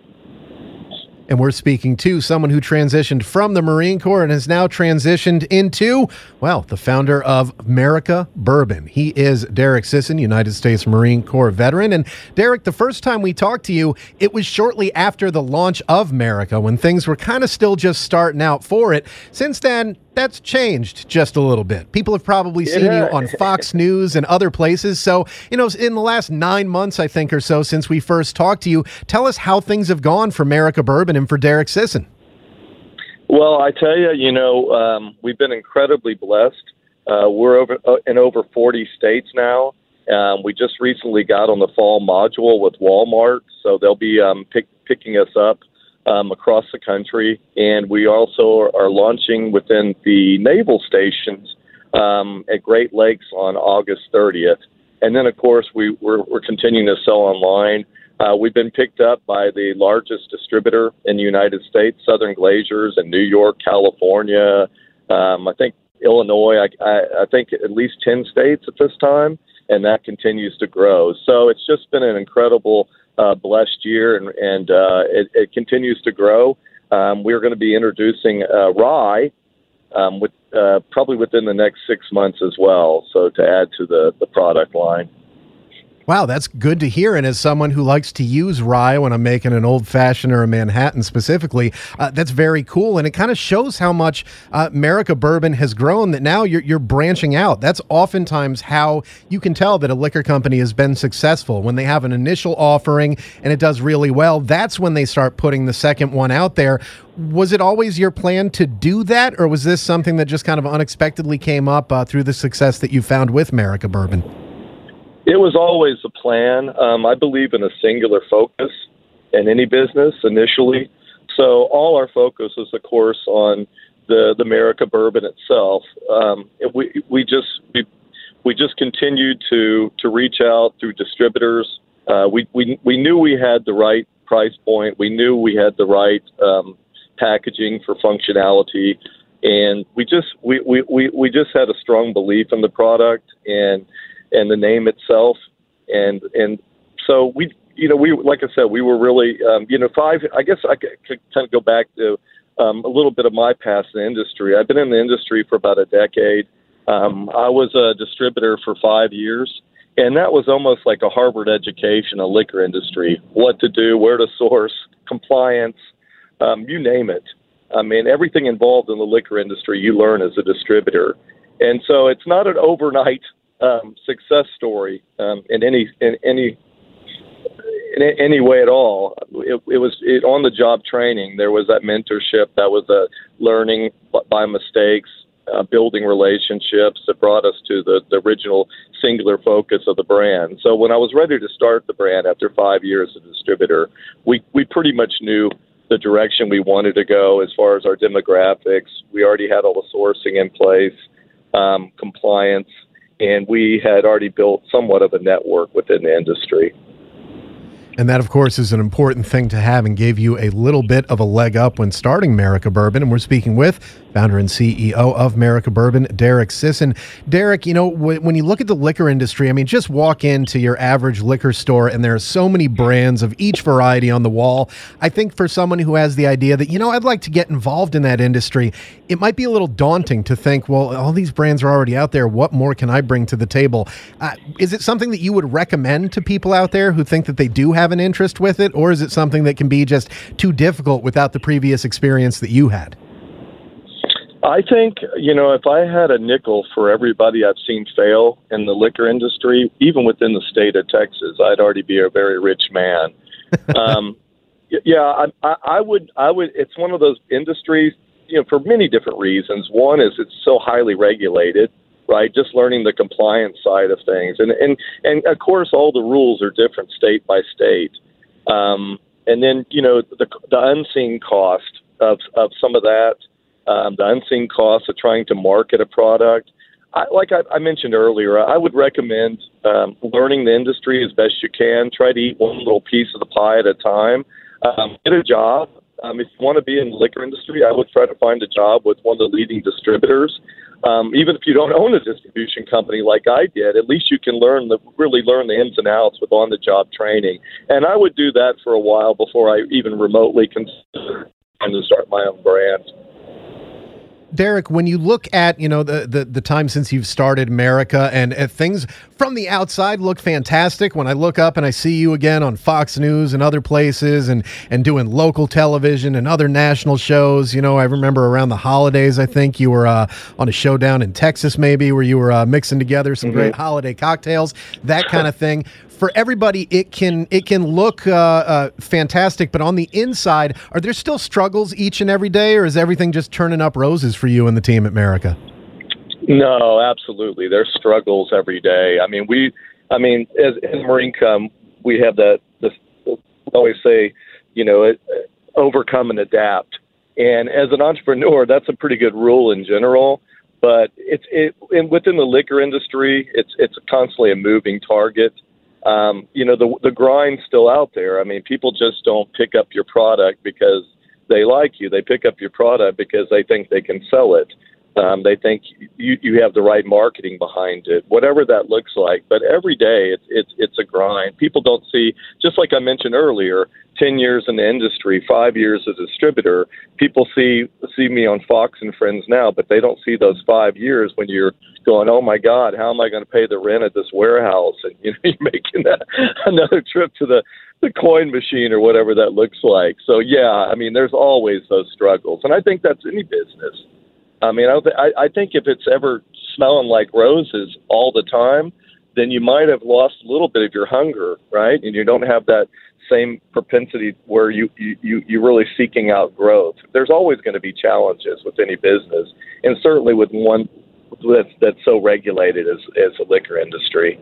And we're speaking to someone who transitioned from the Marine Corps and has now transitioned into, well, the founder of Merica Bourbon. He is Derek Sisson, United States Marine Corps veteran. And Derek, the first time we talked to you, it was shortly after the launch of Merica when things were kind of still just starting out for it. Since then, that's changed just a little bit. People have probably seen you on Fox News and other places. So, you know, in the last nine months, I think, or so since we first talked to you, tell us how things have gone for Merica Bourbon and for Derek Sisson. Well, I tell you, you know, um, we've been incredibly blessed. Uh, we're over uh, in over 40 states now. Um, we just recently got on the fall module with Walmart, so they'll be um, pick, picking us up um, across the country, and we also are launching within the naval stations um, at Great Lakes on August 30th. And then, of course, we, we're, we're continuing to sell online. Uh, we've been picked up by the largest distributor in the United States, Southern Glazer's, in New York, California. Um, I think Illinois. I, I, I think at least ten states at this time, and that continues to grow. So it's just been an incredible uh, blessed year, and, and uh, it, it continues to grow. Um, we're going to be introducing uh, rye um, with uh, probably within the next six months as well. So to add to the the product line. Wow, that's good to hear. And as someone who likes to use rye when I'm making an old fashioned or a Manhattan specifically, uh, that's very cool. And it kind of shows how much uh, Merica bourbon has grown that now you're, you're branching out. That's oftentimes how you can tell that a liquor company has been successful. When they have an initial offering and it does really well, that's when they start putting the second one out there. Was it always your plan to do that, or was this something that just kind of unexpectedly came up uh, through the success that you found with Merica bourbon? It was always a plan. Um, I believe in a singular focus in any business initially. So all our focus is, of course, on the the Merica bourbon itself. Um, we we just we we just continued to to reach out through distributors. Uh, we we we knew we had the right price point. We knew we had the right um, packaging for functionality, and we just we, we, we, we just had a strong belief in the product and and the name itself, and and so we, you know, we like I said, we were really, um, you know, five. I guess I could, kind of go back to um, a little bit of my past in the industry. I've been in the industry for about a decade. Um, I was a distributor for five years, and that was almost like a Harvard education, a liquor industry, what to do, where to source, compliance, um, you name it. I mean, everything involved in the liquor industry you learn as a distributor. And so it's not an overnight um, success story um, in any in any in any way at all. It, it was it, on the job training. There was that mentorship. That was a learning by mistakes, uh, building relationships that brought us to the, the original singular focus of the brand. So when I was ready to start the brand after five years as a distributor, we we pretty much knew the direction we wanted to go as far as our demographics. We already had all the sourcing in place, um, compliance and we had already built somewhat of a network within the industry. And that, of course, is an important thing to have and gave you a little bit of a leg up when starting Merica Bourbon. And we're speaking with founder and CEO of Merica Bourbon, Derek Sisson. Derek, you know, when you look at the liquor industry, I mean, just walk into your average liquor store and there are so many brands of each variety on the wall. I think for someone who has the idea that, you know, I'd like to get involved in that industry, it might be a little daunting to think, well, all these brands are already out there. What more can I bring to the table? Uh, is it something that you would recommend to people out there who think that they do have an interest with it, or is it something that can be just too difficult without the previous experience that you had? I think, you know, if I had a nickel for everybody I've seen fail in the liquor industry, even within the state of Texas, I'd already be a very rich man. um, yeah, I, I would. I would. It's one of those industries, you know, for many different reasons. One is it's so highly regulated, right? Just learning the compliance side of things, and and and of course, all the rules are different state by state. Um, and then, you know, the the unseen cost of of some of that um, the unseen costs of trying to market a product. I, like I, I mentioned earlier, I would recommend um, learning the industry as best you can. Try to eat one little piece of the pie at a time. Um, get a job. Um, if you want to be in the liquor industry, I would try to find a job with one of the leading distributors. Um, even if you don't own a distribution company like I did, at least you can learn the really learn the ins and outs with on the job training. And I would do that for a while before I even remotely consider to start my own brand. Derek, when you look at you know the, the, the time since you've started Merica and uh, things from the outside look fantastic. When I look up and I see you again on Fox News and other places and and doing local television and other national shows, you know, I remember around the holidays, I think you were uh, on a show down in Texas, maybe where you were uh, mixing together some mm-hmm. great holiday cocktails, that kind of thing for everybody, it can it can look uh, uh, fantastic, but on the inside, are there still struggles each and every day, or is everything just turning up roses for you and the team at Merica? No, absolutely. There's struggles every day. I mean, we, I mean, as in Marine Corps, we have that. This, we always say, you know, it, overcome and adapt. And as an entrepreneur, that's a pretty good rule in general. But it's it within the liquor industry, it's it's constantly a moving target um, you know, the the grind's still out there. I mean, people just don't pick up your product because they like you. They pick up your product because they think they can sell it. Um, they think you you have the right marketing behind it, whatever that looks like. But every day, it's it's it's a grind. People don't see, just like I mentioned earlier, 10 years in the industry, five years as a distributor, people see see me on Fox and Friends now, but they don't see those five years when you're going, oh my God, how am I going to pay the rent at this warehouse? And you know, you're making that another trip to the the coin machine or whatever that looks like. So yeah, I mean, there's always those struggles, and I think that's any business. I mean, I, I think if it's ever smelling like roses all the time, then you might have lost a little bit of your hunger, right? And you don't have that same propensity where you you you're really seeking out growth. There's always going to be challenges with any business, and certainly with one that's that's so regulated as as the liquor industry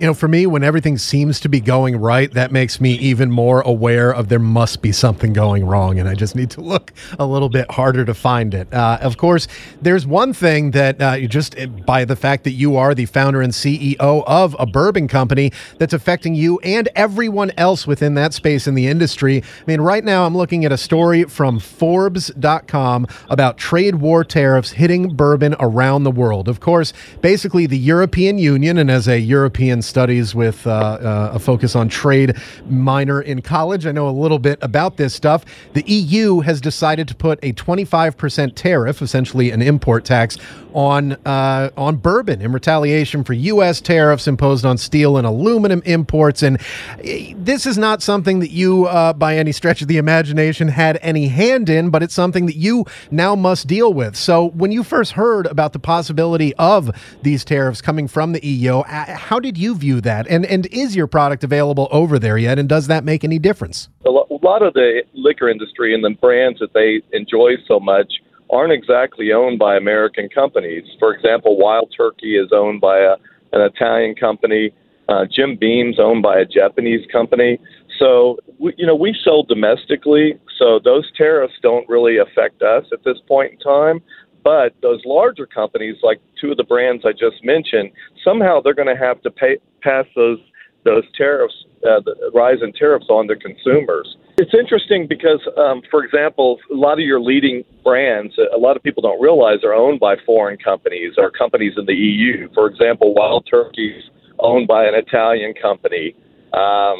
you know, for me, when everything seems to be going right, that makes me even more aware of there must be something going wrong, and I just need to look a little bit harder to find it. Uh, of course, there's one thing that uh, you just eh, by the fact that you are the founder and CEO of a bourbon company that's affecting you and everyone else within that space in the industry. I mean, right now I'm looking at a story from Forbes.com about trade war tariffs hitting bourbon around the world. Of course, basically the European Union, and as a European studies with uh, uh, a focus on trade minor in college. I know a little bit about this stuff. The EU has decided to put a 25% tariff, essentially an import tax, on uh, on bourbon in retaliation for U.S. tariffs imposed on steel and aluminum imports. And eh, this is not something that you, uh, by any stretch of the imagination, had any hand in, but it's something that you now must deal with. So, when you first heard about the possibility of these tariffs coming from the EU, how did you view that? And and is your product available over there yet? And does that make any difference? A lot of the liquor industry and the brands that they enjoy so much aren't exactly owned by American companies. For example, Wild Turkey is owned by a, an Italian company. Uh, Jim Beam's owned by a Japanese company. So, we, you know, we sell domestically, so those tariffs don't really affect us at this point in time. But those larger companies, like two of the brands I just mentioned, somehow they're going to have to pay, pass those those tariffs, uh, the rise in tariffs on the consumers. It's interesting because, um, for example, a lot of your leading brands, a lot of people don't realize, are owned by foreign companies or companies in the EU. For example, Wild Turkey's owned by an Italian company. Um,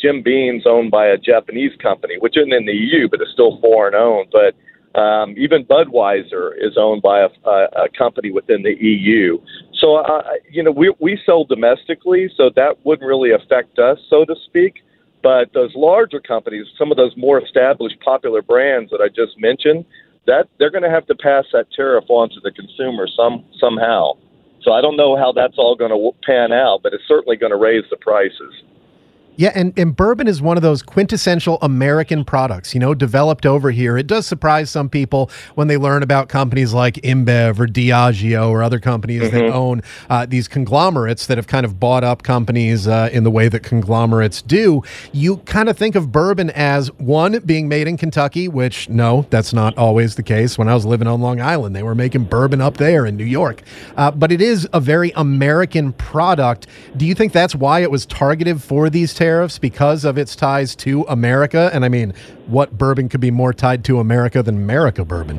Jim Beam's owned by a Japanese company, which isn't in the EU, but is still foreign owned. But um, even Budweiser is owned by a, a, a company within the EU. So, uh, you know, we, we sell domestically, so that wouldn't really affect us, so to speak. But those larger companies, some of those more established, popular brands that I just mentioned, that they're going to have to pass that tariff on to the consumer some somehow. So I don't know how that's all going to pan out, but it's certainly going to raise the prices. Yeah, and, and bourbon is one of those quintessential American products, you know, developed over here. It does surprise some people when they learn about companies like InBev or Diageo or other companies mm-hmm. that own uh, these conglomerates that have kind of bought up companies uh, in the way that conglomerates do. You kind of think of bourbon as one being made in Kentucky, which no, that's not always the case. When I was living on Long Island, they were making bourbon up there in New York. Uh, but it is a very American product. Do you think that's why it was targeted for these? Tariffs because of its ties to America? And I mean, what bourbon could be more tied to America than Merica bourbon?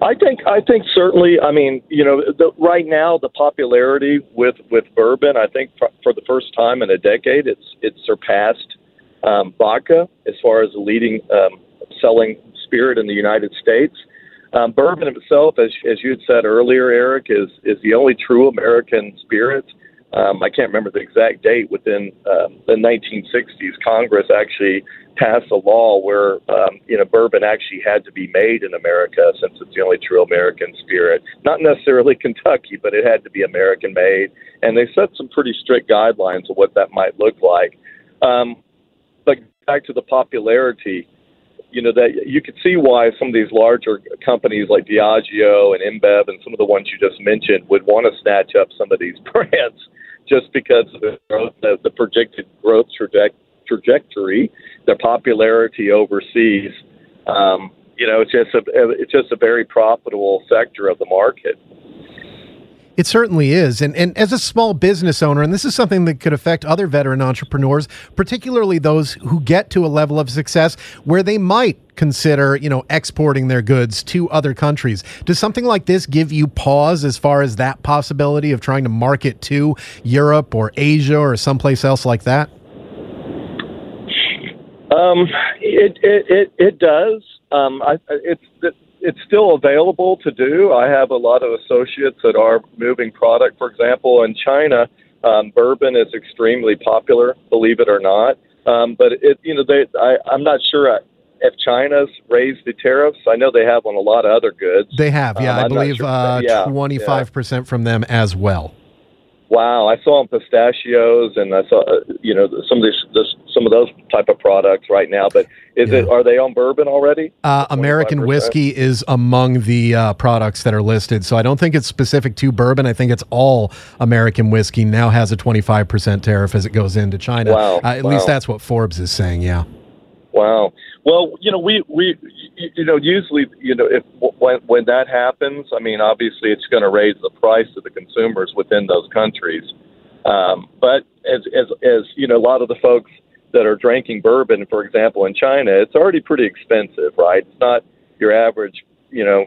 I think I think certainly. I mean, you know, the, right now the popularity with with bourbon, I think for, for the first time in a decade, it's it's surpassed um, vodka as far as the leading um, selling spirit in the United States. Um, bourbon itself, as as you had said earlier, Eric, is is the only true American spirit um, I can't remember the exact date, within um, the 1960s, Congress actually passed a law where um, you know bourbon actually had to be made in America since it's the only true American spirit. Not necessarily Kentucky, but it had to be American made, and they set some pretty strict guidelines of what that might look like. Um, but back to the popularity, you know that you could see why some of these larger companies like Diageo and InBev and some of the ones you just mentioned would want to snatch up some of these brands just because of the, growth, the, the projected growth traje- trajectory, their popularity overseas. Um, you know, it's just a it's just a very profitable sector of the market. It certainly is. And, and as a small business owner, and this is something that could affect other veteran entrepreneurs, particularly those who get to a level of success where they might consider, you know, exporting their goods to other countries. Does something like this give you pause as far as that possibility of trying to market to Europe or Asia or someplace else like that? Um, it, it, it, it does. Um, I, it's, it's still available to do. I have a lot of associates that are moving product. For example, in China, um, bourbon is extremely popular, believe it or not. Um, but it, you know, they, I, I'm not sure if China's raised the tariffs. I know they have on a lot of other goods. They have, yeah. Um, I believe uh, twenty five percent from them as well. Wow, I saw them pistachios, and I saw uh, you know some of these this, some of those type of products right now. But is yeah. it are they on bourbon already? Uh, American whiskey is among the uh, products that are listed, so I don't think it's specific to bourbon. I think it's all American whiskey now has a twenty five percent tariff as it goes into China. Wow, uh, at wow. least that's what Forbes is saying. Yeah. Wow. Well, you know, we we you know usually you know if when when that happens, I mean, obviously it's going to raise the price to the consumers within those countries. Um, but as as as you know, a lot of the folks that are drinking bourbon, for example, in China, it's already pretty expensive, right? It's not your average, you know,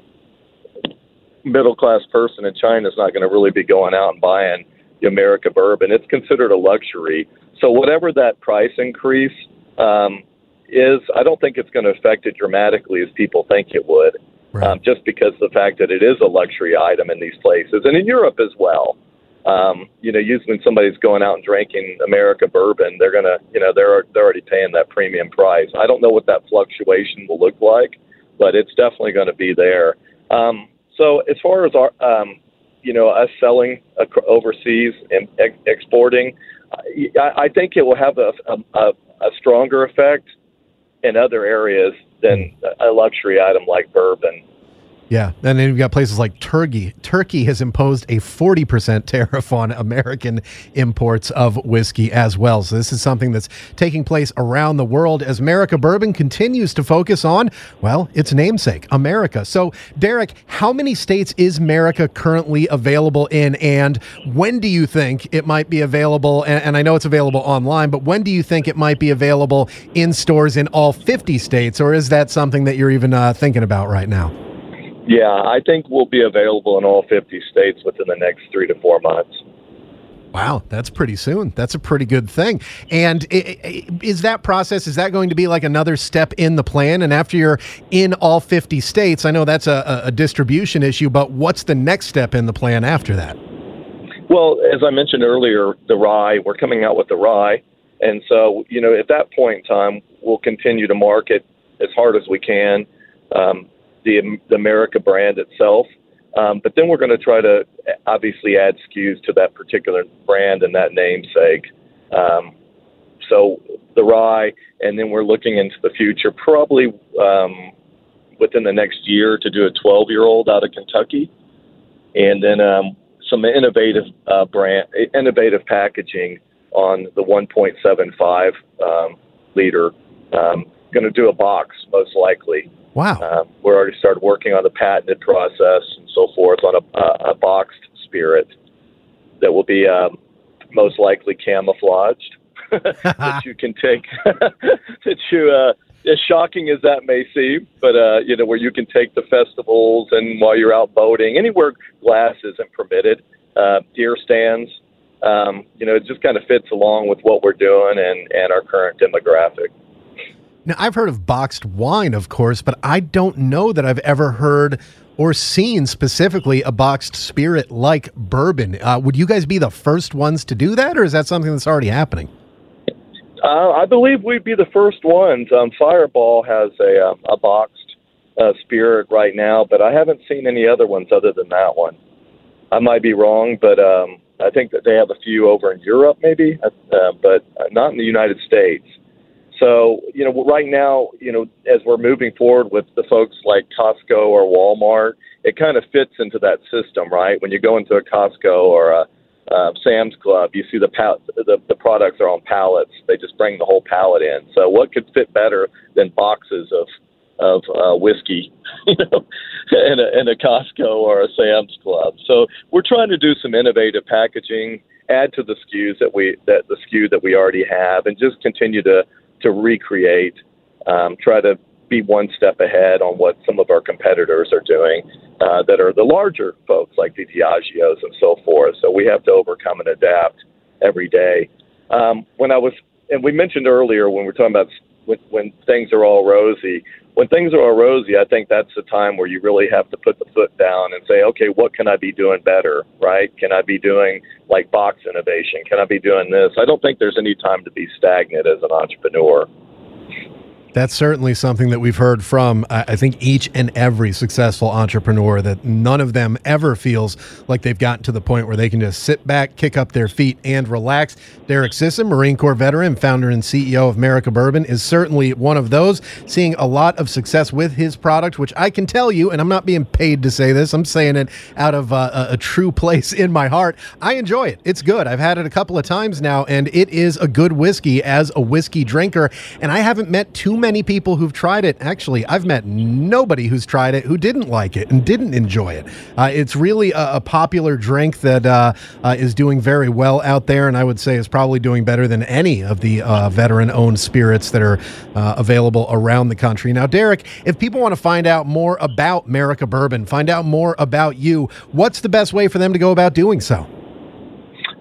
middle class person in China is not going to really be going out and buying the Merica bourbon. It's considered a luxury. So whatever that price increase. Um, is I don't think it's going to affect it dramatically as people think it would, right. um, just because of the fact that it is a luxury item in these places and in Europe as well. Um, you know, usually when somebody's going out and drinking Merica bourbon, they're gonna, you know, they're they're already paying that premium price. I don't know what that fluctuation will look like, but it's definitely going to be there. Um, so as far as our, um, you know, us selling overseas and ex- exporting, I, I think it will have a, a, a stronger effect in other areas than hmm. a luxury item like bourbon. Yeah, and then you've got places like Turkey. Turkey has imposed a 40% tariff on American imports of whiskey as well. So this is something that's taking place around the world as Merica Bourbon continues to focus on, well, its namesake, America. So, Derek, how many states is Merica currently available in, and when do you think it might be available? And, and I know it's available online, but when do you think it might be available in stores in all 50 states, or is that something that you're even uh, thinking about right now? Yeah, I think we'll be available in all 50 states within the next three to four months. Wow, that's pretty soon. That's a pretty good thing. And is that process is that going to be like another step in the plan? And after you're in all 50 states, I know that's a, a distribution issue, but what's the next step in the plan after that? Well, as I mentioned earlier, the rye, we're coming out with the rye. And so, you know, at that point in time, we'll continue to market as hard as we can. Um, the, the Merica brand itself. Um, but then we're going to try to obviously add SKUs to that particular brand and that namesake. Um, so the rye, and then we're looking into the future, probably um, within the next year, to do a 12 year old out of Kentucky, and then um, some innovative uh, brand, innovative packaging on the 1.75 um, liter. Um, going to do a box most likely Wow. Uh, we're already started working on the patented process and so forth on a, a, a boxed spirit that will be um, most likely camouflaged that you can take that you uh, as shocking as that may seem, but uh, you know where you can take the festivals and while you're out boating, anywhere glass isn't permitted, uh, deer stands. Um, you know, it just kind of fits along with what we're doing and and our current demographic. Now, I've heard of boxed wine, of course, but I don't know that I've ever heard or seen specifically a boxed spirit like bourbon. Uh, would you guys be the first ones to do that, or is that something that's already happening? Uh, I believe we'd be the first ones. Um, Fireball has a, um, a boxed uh, spirit right now, but I haven't seen any other ones other than that one. I might be wrong, but um, I think that they have a few over in Europe, maybe, uh, but not in the United States. So, you know, right now, you know, as we're moving forward with the folks like Costco or Walmart, it kind of fits into that system, right? When you go into a Costco or a uh, Sam's Club, you see the, pal- the the products are on pallets. They just bring the whole pallet in. So, what could fit better than boxes of of uh, whiskey, you know, in a, in a Costco or a Sam's Club? So, we're trying to do some innovative packaging, add to the SKUs that we that the SKU that we already have, and just continue to to recreate, um, try to be one step ahead on what some of our competitors are doing uh, that are the larger folks like the Diageos and so forth. So we have to overcome and adapt every day. Um, when I was, and we mentioned earlier when we we're talking about when, when things are all rosy, when things are all rosy, I think that's the time where you really have to put the foot down and say, okay, what can I be doing better, right? Can I be doing like box innovation? Can I be doing this? I don't think there's any time to be stagnant as an entrepreneur. That's certainly something that we've heard from, I think, each and every successful entrepreneur that none of them ever feels like they've gotten to the point where they can just sit back, kick up their feet, and relax. Derek Sisson, Marine Corps veteran, founder and CEO of Merica Bourbon, is certainly one of those, seeing a lot of success with his product, which I can tell you, and I'm not being paid to say this, I'm saying it out of uh, a, a true place in my heart. I enjoy it. It's good. I've had it a couple of times now, and it is a good whiskey as a whiskey drinker, and I haven't met too many people who've tried it. Actually, I've met nobody who's tried it who didn't like it and didn't enjoy it. Uh, it's really a, a, popular drink that uh, uh, is doing very well out there, and I would say is probably doing better than any of the uh, veteran owned spirits that are uh, available around the country. Now, Derek, if people want to find out more about Merica Bourbon, find out more about you, what's the best way for them to go about doing so?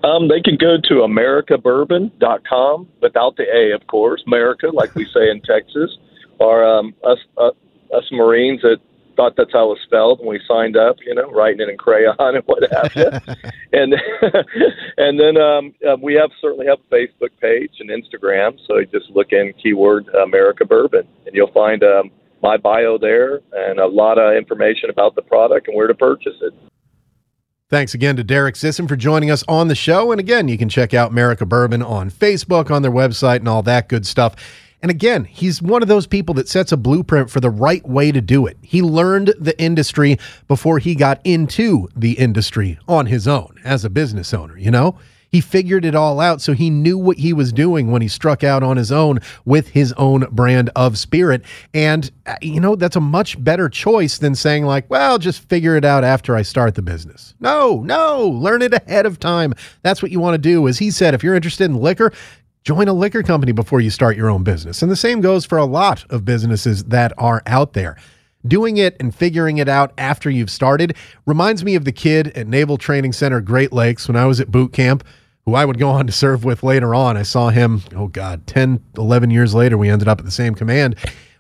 Um, they can go to mericabourbon.com without the A, of course, Merica, like we say in Texas, or um, us, uh, us Marines that thought that's how it was spelled when we signed up, you know, writing it in crayon and what have you. and and then um, uh, we have certainly have a Facebook page and Instagram, so you just look in keyword Merica Bourbon, and you'll find um, my bio there and a lot of information about the product and where to purchase it. Thanks again to Derek Sisson for joining us on the show. And again, you can check out Merica Bourbon on Facebook, on their website, and all that good stuff. And again, he's one of those people that sets a blueprint for the right way to do it. He learned the industry before he got into the industry on his own as a business owner, you know? He figured it all out, so he knew what he was doing when he struck out on his own with his own brand of spirit. And, uh, you know, that's a much better choice than saying, like, well, just figure it out after I start the business. No, no, learn it ahead of time. That's what you want to do. As he said, if you're interested in liquor, join a liquor company before you start your own business. And the same goes for a lot of businesses that are out there. Doing it and figuring it out after you've started reminds me of the kid at Naval Training Center Great Lakes when I was at boot camp, who I would go on to serve with later on. I saw him, oh God, 10, 11 years later, we ended up at the same command.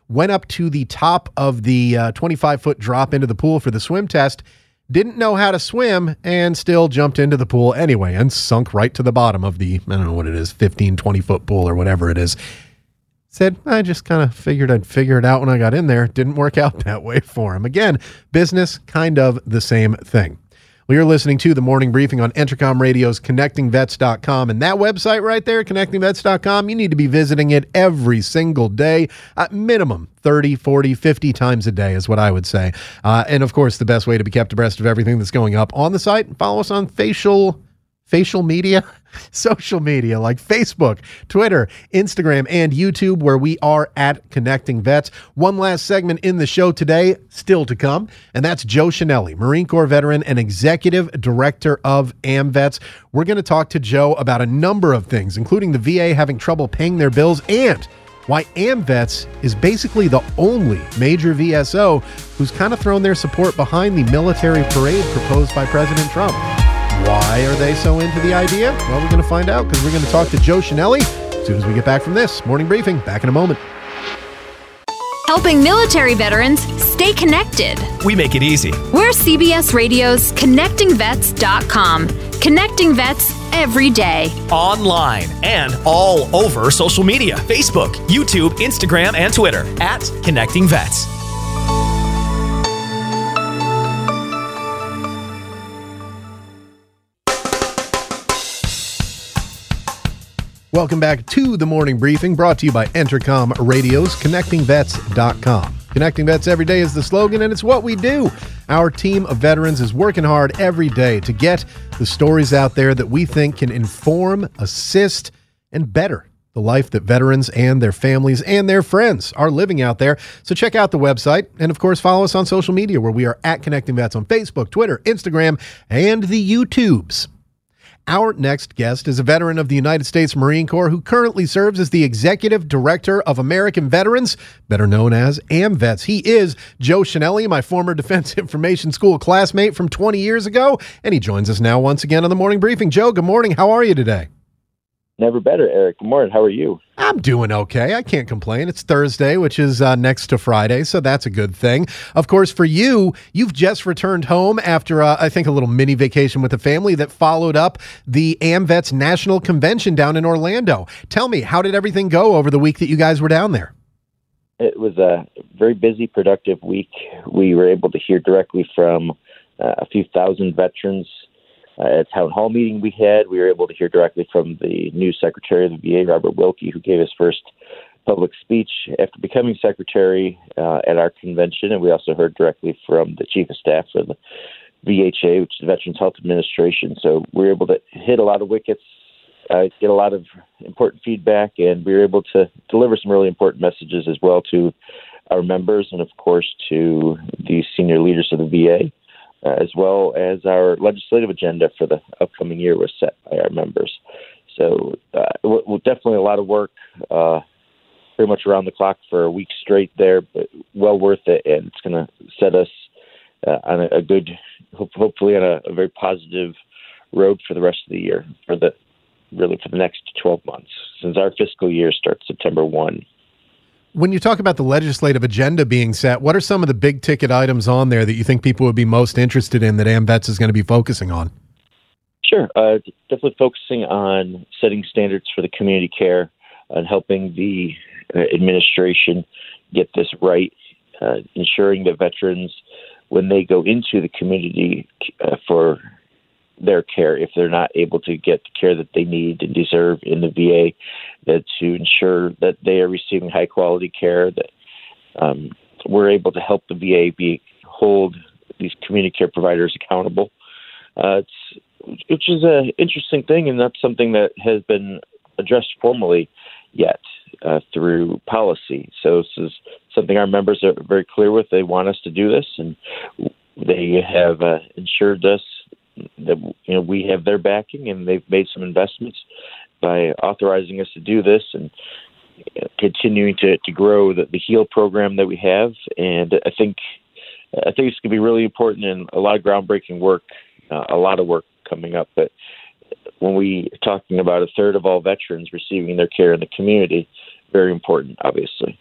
Went up to the top of the 25 uh, foot drop into the pool for the swim test didn't know how to swim and still jumped into the pool anyway and sunk right to the bottom of the, I don't know what it is, 15, 20 foot pool or whatever it is. Said, I just kind of figured I'd figure it out when I got in there. Didn't work out that way for him. Again, business, kind of the same thing. Well, you're listening to the morning briefing on Entercom Radio's ConnectingVets.com. And that website right there, ConnectingVets.com, you need to be visiting it every single day, at minimum 30, 40, 50 times a day is what I would say. Uh, and of course, the best way to be kept abreast of everything that's going up on the site, follow us on facial facial media, social media like Facebook, Twitter, Instagram, and YouTube, where we are at Connecting Vets. One last segment in the show today, still to come, and that's Joe Chenelly, Marine Corps veteran and executive director of AMVETS. We're going to talk to Joe about a number of things, including the VA having trouble paying their bills and why AMVETS is basically the only major VSO who's kind of thrown their support behind the military parade proposed by President Trump. Why are they so into the idea? Well, we're going to find out because we're going to talk to Joe Chenelly as soon as we get back from this morning briefing. Back in a moment. Helping military veterans stay connected. We make it easy. We're CBS Radio's ConnectingVets.com. Connecting vets every day. Online and all over social media Facebook, YouTube, Instagram, and Twitter at Connecting Vets. Welcome back to the morning briefing brought to you by Entercom Radio's ConnectingVets.com. Connecting Vets every day is the slogan, and it's what we do. Our team of veterans is working hard every day to get the stories out there that we think can inform, assist, and better the life that veterans and their families and their friends are living out there. So check out the website and, of course, follow us on social media where we are at Connecting Vets on Facebook, Twitter, Instagram, and the YouTubes. Our next guest is a veteran of the United States Marine Corps who currently serves as the Executive Director of American Veterans, better known as AMVETS. He is Joe Chenelly, my former Defense Information School classmate from 20 years ago, and he joins us now once again on the morning briefing. Joe, good morning. How are you today? Never better, Eric. Good morning. How are you? I'm doing okay. I can't complain. It's Thursday, which is uh, next to Friday, so that's a good thing. Of course, for you, you've just returned home after, uh, I think, a little mini vacation with the family that followed up the AMVETS National Convention down in Orlando. Tell me, how did everything go over the week that you guys were down there? It was a very busy, productive week. We were able to hear directly from uh, a few thousand veterans uh, a town hall meeting we had, we were able to hear directly from the new Secretary of the VA, Robert Wilkie, who gave his first public speech after becoming Secretary uh, at our convention. And we also heard directly from the Chief of Staff for the VHA, which is the Veterans Health Administration. So we were able to hit a lot of wickets, uh, get a lot of important feedback, and we were able to deliver some really important messages as well to our members and, of course, to the senior leaders of the VA uh, as well as our legislative agenda for the upcoming year was set by our members. So, uh, w- definitely a lot of work, uh, pretty much around the clock for a week straight there, but well worth it, and it's going to set us uh, on a, a good, hope, hopefully on a, a very positive road for the rest of the year, for the really for the next 12 months, since our fiscal year starts September 1 when you talk about the legislative agenda being set, what are some of the big ticket items on there that you think people would be most interested in that AMVETS is going to be focusing on? Sure. Uh, definitely focusing on setting standards for the community care and helping the uh, administration get this right, uh, ensuring that veterans, when they go into the community uh, for their care if they're not able to get the care that they need and deserve in the VA, that to ensure that they are receiving high quality care, that um, we're able to help the VA be hold these community care providers accountable. Uh, which is an interesting thing, and that's something that has been addressed formally yet uh, through policy. So this is something our members are very clear with. They want us to do this, and they have uh, ensured us that you know we have their backing, and they've made some investments by authorizing us to do this and continuing to, to grow the, the HEAL program that we have. And I think I think it's going to be really important and a lot of groundbreaking work, uh, a lot of work coming up. But when we are talking about a third of all veterans receiving their care in the community, very important, obviously.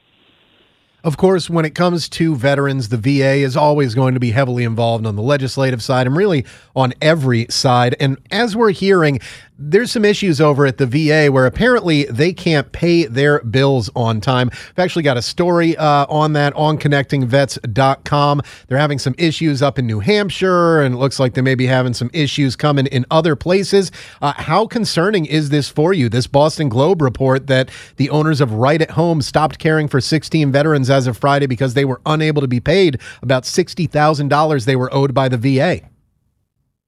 Of course, when it comes to veterans, the VA is always going to be heavily involved on the legislative side and really on every side. And as we're hearing, there's some issues over at the VA where apparently they can't pay their bills on time. I've actually got a story uh, on that on connectingvets.com. They're having some issues up in New Hampshire, and it looks like they may be having some issues coming in other places. Uh, how concerning is this for you? This Boston Globe report that the owners of Right at Home stopped caring for 16 veterans as of Friday because they were unable to be paid about $60,000 they were owed by the VA.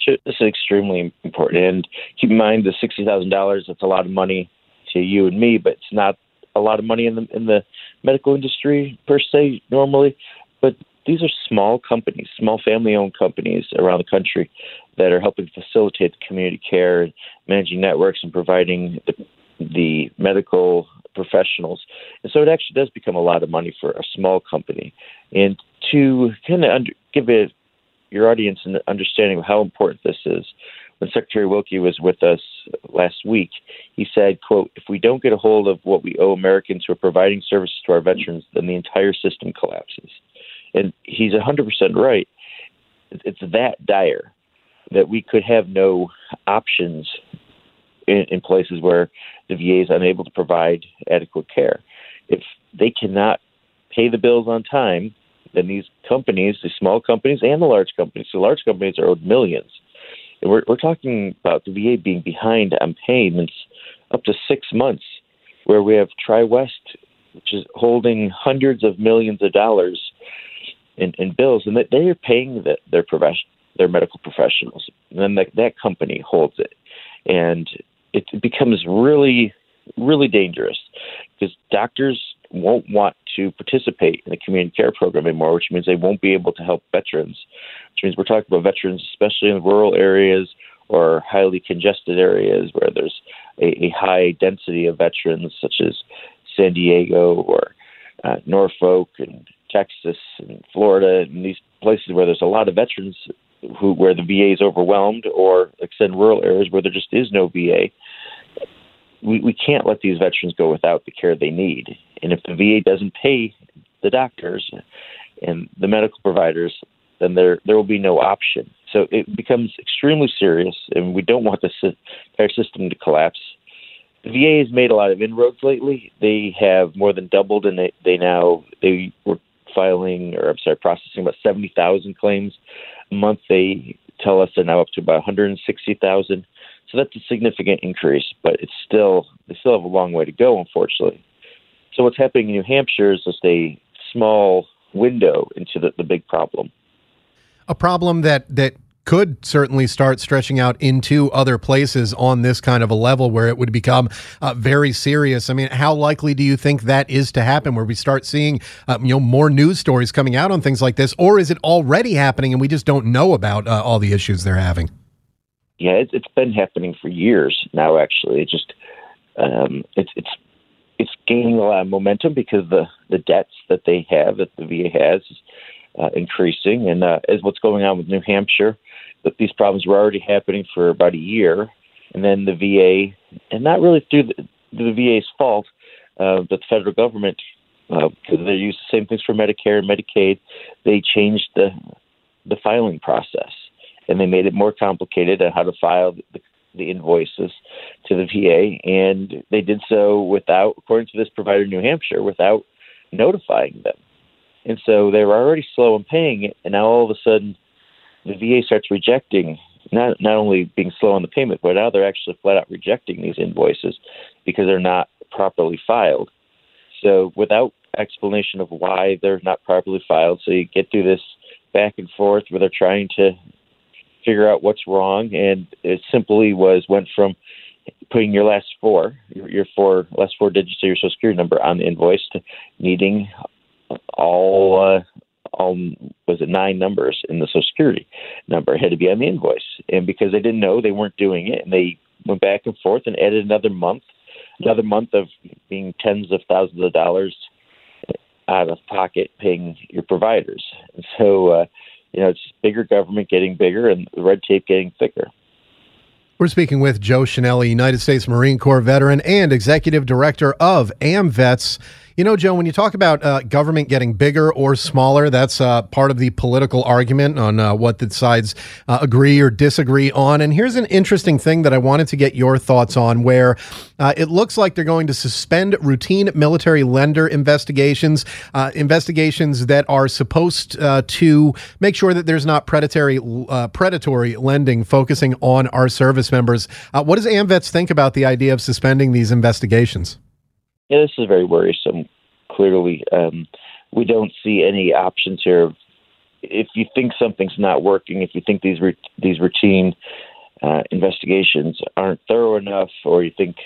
This is extremely important. And keep in mind, the sixty thousand dollars. That's a lot of money to you and me, but it's not a lot of money in the in the medical industry per se normally. But these are small companies, small family-owned companies around the country that are helping facilitate the community care, managing networks, and providing the, the medical professionals. And so it actually does become a lot of money for a small company. And to kind of under, give it your audience an understanding of how important this is. When Secretary Wilkie was with us last week, he said, quote, if we don't get a hold of what we owe Americans who are providing services to our veterans, then the entire system collapses. And he's 100% right. It's that dire that we could have no options in, in places where the VA is unable to provide adequate care. If they cannot pay the bills on time, then these companies, the small companies and the large companies, the large companies are owed millions. And we're, we're talking about the VA being behind on payments up to six months, where we have TriWest, which is holding hundreds of millions of dollars in, in bills, and that they are paying the, their profession, their medical professionals, and then that, that company holds it, and it becomes really, really dangerous because doctors won't want to participate in the community care program anymore, which means they won't be able to help veterans. Which means we're talking about veterans, especially in rural areas or highly congested areas where there's a, a high density of veterans, such as San Diego or uh, Norfolk and Texas and Florida, and these places where there's a lot of veterans who where the VA is overwhelmed, or extend rural areas where there just is no VA. We, we can't let these veterans go without the care they need. And if the VA doesn't pay the doctors and the medical providers, then there there will be no option. So it becomes extremely serious, and we don't want the entire system to collapse. The VA has made a lot of inroads lately. They have more than doubled, and they, they now they were filing or I'm sorry, processing about seventy thousand claims a month. They tell us they're now up to about one hundred and sixty thousand. So that's a significant increase, but it's still they still have a long way to go, unfortunately. So what's happening in New Hampshire is just a small window into the, the big problem. A problem that that could certainly start stretching out into other places on this kind of a level where it would become uh, very serious. I mean, how likely do you think that is to happen? Where we start seeing uh, you know more news stories coming out on things like this, or is it already happening and we just don't know about uh, all the issues they're having? Yeah, it, has been happening for years now. Actually, it just um, it's it's it's gaining a lot of momentum because the the debts that they have that the VA has is uh, increasing, and uh, as what's going on with New Hampshire, that these problems were already happening for about a year, and then the VA, and not really through the, the VA's fault, uh, but the federal government, uh, they use the same things for Medicare and Medicaid, they changed the the filing process, and they made it more complicated on how to file the the invoices to the VA, and they did so without, according to this provider in New Hampshire, without notifying them. And so they were already slow in paying it, and now all of a sudden the VA starts rejecting not not only being slow on the payment, but now they're actually flat out rejecting these invoices because they're not properly filed. So without explanation of why they're not properly filed, so you get through this back and forth where they're trying to figure out what's wrong, and it simply was went from putting your last four, your, your four last four digits of your social security number on the invoice to needing all uh, all was it nine numbers in the social security number it had to be on the invoice, and because they didn't know, they weren't doing it, and they went back and forth and added another month, another month of being tens of thousands of dollars out of pocket paying your providers. And so, uh, you know, it's bigger government getting bigger and the red tape getting thicker. We're speaking with Joe Chenelly, United States Marine Corps veteran and executive director of AMVETS. You know, Joe, when you talk about uh, government getting bigger or smaller, that's uh, part of the political argument on uh, what the sides uh, agree or disagree on. And here's an interesting thing that I wanted to get your thoughts on where uh, it looks like they're going to suspend routine military lender investigations, uh, investigations that are supposed to make sure that there's not predatory, predatory lending focusing on our service members. what does AMVETS think about the idea of suspending these investigations? Yeah, this is very worrisome. Clearly, um, we don't see any options here. If you think something's not working, if you think these these routine uh, investigations aren't thorough enough, or you think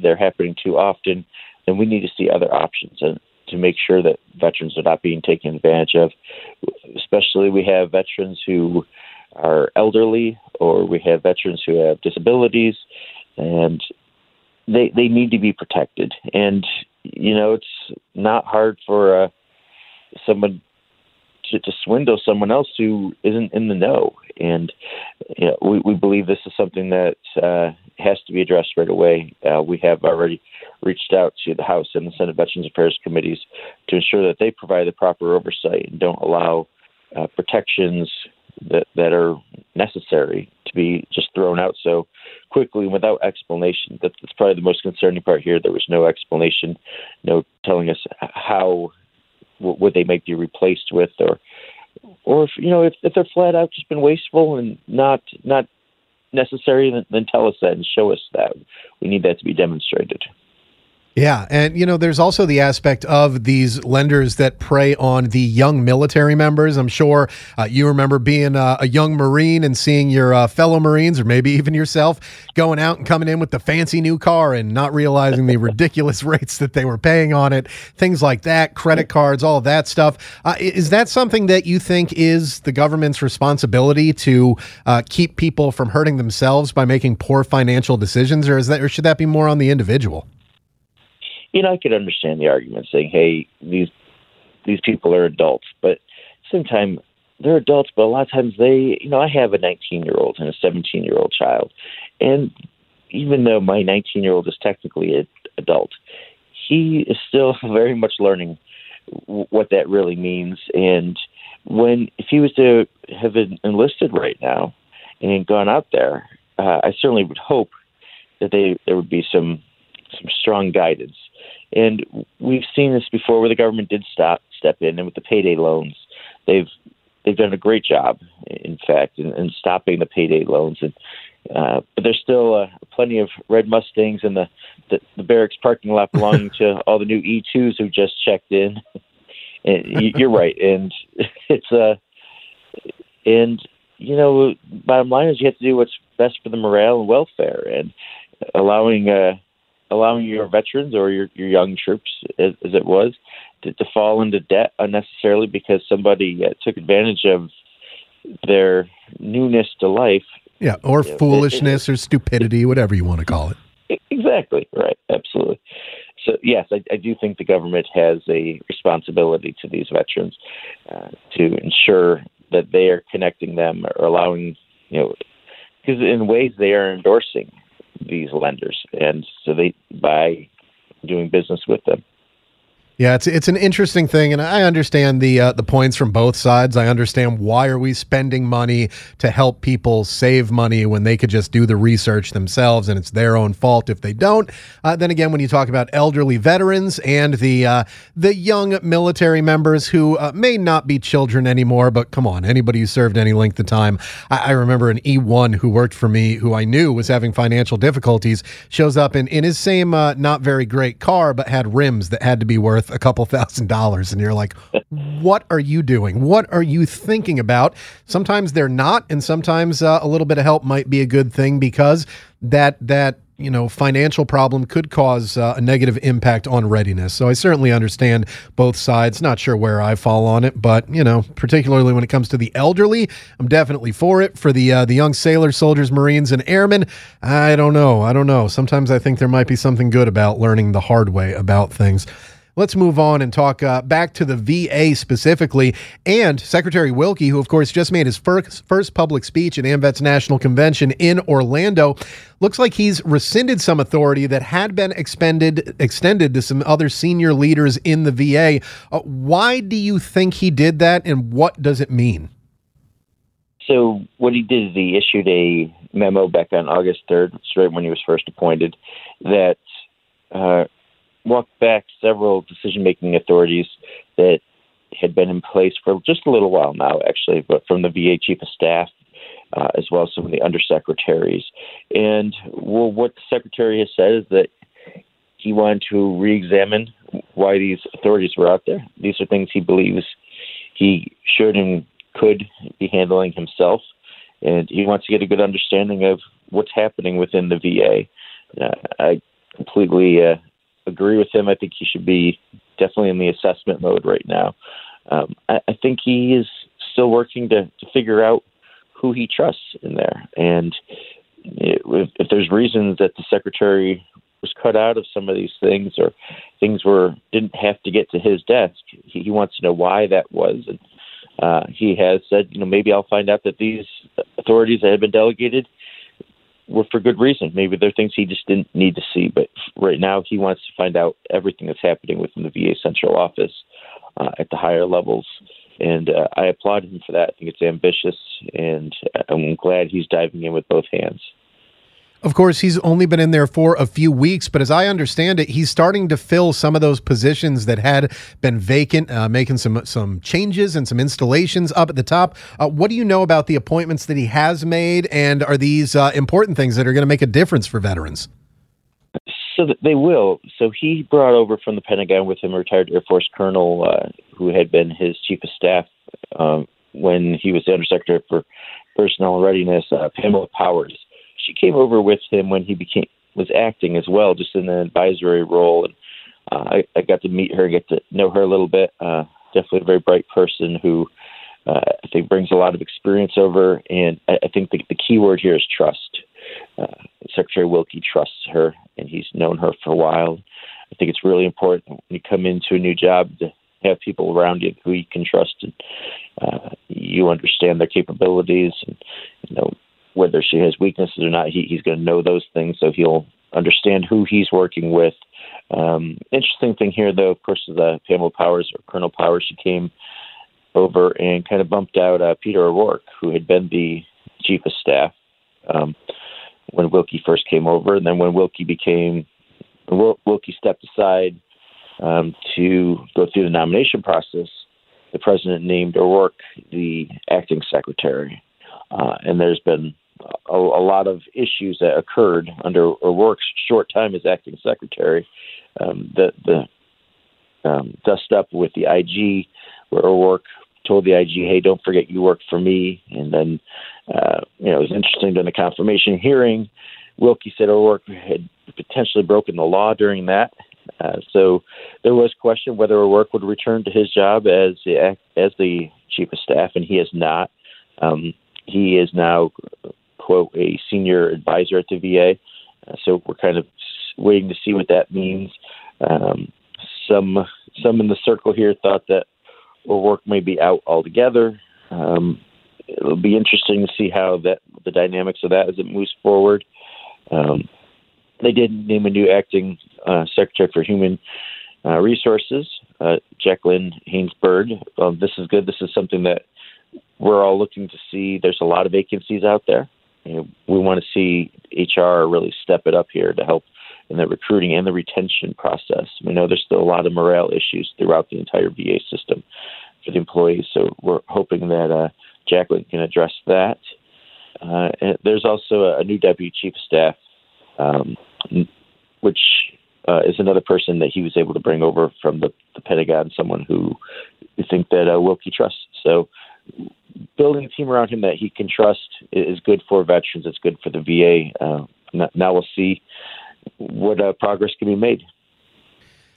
they're happening too often, then we need to see other options and to make sure that veterans are not being taken advantage of. Especially, we have veterans who are elderly, or we have veterans who have disabilities, and they they need to be protected, and you know it's not hard for uh, someone to, to swindle someone else who isn't in the know, and you know, we we believe this is something that uh, has to be addressed right away. Uh, we have already reached out to the House and the Senate Veterans Affairs committees to ensure that they provide the proper oversight and don't allow uh, protections that that are necessary be just thrown out so quickly without explanation. That, that's probably the most concerning part here. There was no explanation, no telling us how would they might be replaced with, or or if you know if, if they're flat out just been wasteful and not not necessary, then, then tell us that and show us that. We need that to be demonstrated. Yeah, and you know, there's also the aspect of these lenders that prey on the young military members. I'm sure uh, you remember being uh, a young Marine and seeing your uh, fellow Marines, or maybe even yourself, going out and coming in with the fancy new car and not realizing the ridiculous rates that they were paying on it. Things like that, credit cards, all that stuff. Uh, is that something that you think is the government's responsibility to uh, keep people from hurting themselves by making poor financial decisions, or is that, or should that be more on the individual? You know, I could understand the argument saying, "Hey, these these people are adults," but at the same time, they're adults. But a lot of times, they, you know, I have a 19 year old and a 17 year old child, and even though my 19 year old is technically an adult, he is still very much learning what that really means. And when if he was to have enlisted right now and gone out there, uh, I certainly would hope that they there would be some some strong guidance and we've seen this before where the government did stop step in, and with the payday loans, they've they've done a great job, in fact, in, in stopping the payday loans. And uh, but there's still uh, plenty of red Mustangs in the, the the barracks parking lot belonging to all the new E2s who just checked in. and you're right, and it's uh and you know, bottom line is you have to do what's best for the morale and welfare, and allowing uh allowing your veterans or your, your young troops, as, as it was, to, to, fall into debt unnecessarily because somebody uh, took advantage of their newness to life. Yeah, or you know, foolishness it, it, or stupidity, whatever you want to call it. Exactly, right, absolutely. So, yes, I, I do think the government has a responsibility to these veterans uh, to ensure that they are connecting them or allowing, you know, because in ways they are endorsing these lenders, and so they by doing business with them. Yeah, it's it's an interesting thing, and I understand the uh, the points from both sides. I understand why are we spending money to help people save money when they could just do the research themselves, and it's their own fault if they don't. Uh, then again, when you talk about elderly veterans and the uh, the young military members who uh, may not be children anymore, but come on, anybody who served any length of time. I, I remember an E one who worked for me, who I knew was having financial difficulties, shows up in in his same uh, not very great car, but had rims that had to be worth a couple thousand dollars and you're like what are you doing? What are you thinking about? Sometimes they're not and sometimes uh, a little bit of help might be a good thing because that that you know financial problem could cause uh, a negative impact on readiness. So i certainly understand both sides. Not sure where i fall on it but you know particularly when it comes to the elderly i'm definitely for it. For the uh, the young sailors soldiers marines and airmen i don't know. I don't know. Sometimes i think there might be something good about learning the hard way about things Let's move on and talk uh, back to the VA specifically and Secretary Wilkie, who, of course, just made his first, first public speech at AMVETS National Convention in Orlando. Looks like he's rescinded some authority that had been expended, extended to some other senior leaders in the VA. Uh, why do you think he did that, and what does it mean? So, what he did is he issued a memo back on August 3rd, right when he was first appointed, that uh, walked back several decision making authorities that had been in place for just a little while now, actually, but from the VA chief of staff. Uh, as well as some of the undersecretaries. And well, what the secretary has said is that he wanted to re examine why these authorities were out there. These are things he believes he should and could be handling himself. And he wants to get a good understanding of what's happening within the VA. Uh, I completely uh, agree with him. I think he should be definitely in the assessment mode right now. Um, I, I think he is still working to, to figure out who he trusts in there. And it, if, if there's reasons that the secretary was cut out of some of these things or things were didn't have to get to his desk, he, he wants to know why that was. And uh, he has said, you know, maybe I'll find out that these authorities that had been delegated were for good reason. Maybe there are things he just didn't need to see, but right now he wants to find out everything that's happening within the VA central office uh, at the higher levels. And uh, I applaud him for that. I think it's ambitious, and I'm glad he's diving in with both hands. Of course, he's only been in there for a few weeks, but as I understand it, he's starting to fill some of those positions that had been vacant, uh, making some some changes and some installations up at the top. Uh, what do you know about the appointments that he has made, and are these uh, important things that are going to make a difference for veterans? So they will. So he brought over from the Pentagon with him a retired Air Force colonel uh, who had been his chief of staff um, when he was the Undersecretary for Personnel and Readiness, uh, Pamela Powers she came over with him when he became was acting as well, just in an advisory role. And uh, I, I got to meet her, get to know her a little bit. Uh, definitely a very bright person who uh, I think brings a lot of experience over. And I, I think the, the key word here is trust. Uh, Secretary Wilkie trusts her, and he's known her for a while. I think it's really important when you come into a new job to have people around you who you can trust and uh, you understand their capabilities and you know whether she has weaknesses or not, he, he's going to know those things, so he'll understand who he's working with. Um, interesting thing here, though, of course, is uh, Pamela Powers or Colonel Powers. She came over and kind of bumped out uh, Peter O'Rourke, who had been the chief of staff um, when Wilkie first came over, and then when Wilkie became Wilkie stepped aside um, to go through the nomination process. The president named O'Rourke the acting secretary, uh, and there's been a, a, lot of issues that occurred under O'Rourke's short time as acting secretary. Um, the the um, dust up with the IG, where O'Rourke told the IG, "Hey, don't forget you work for me." And then, uh, you know, it was interesting during the confirmation hearing. Wilkie said O'Rourke had potentially broken the law during that. Uh, so there was question whether O'Rourke would return to his job as the as the chief of staff, and he has not. Um, he is now quote a senior advisor at the VA. Uh, so we're kind of waiting to see what that means. Um, some some in the circle here thought that O'Rourke may be out altogether. Um, it'll be interesting to see how that the dynamics of that as it moves forward. Um, they did name a new acting uh, secretary for human uh, resources, uh, Jacqueline Haynes Bird. Um, this is good. This is something that we're all looking to see. There's a lot of vacancies out there. You know, we want to see HR really step it up here to help in the recruiting and the retention process. We know there's still a lot of morale issues throughout the entire VA system for the employees, so we're hoping that uh, Jacqueline can address that. Uh, and there's also a, new deputy chief of staff, um, which uh, is another person that he was able to bring over from the, the Pentagon, someone who we think that uh, Wilkie trusts. So building a team around him that he can trust is good for veterans. It's good for the VA. Uh, now we'll see what uh, progress can be made.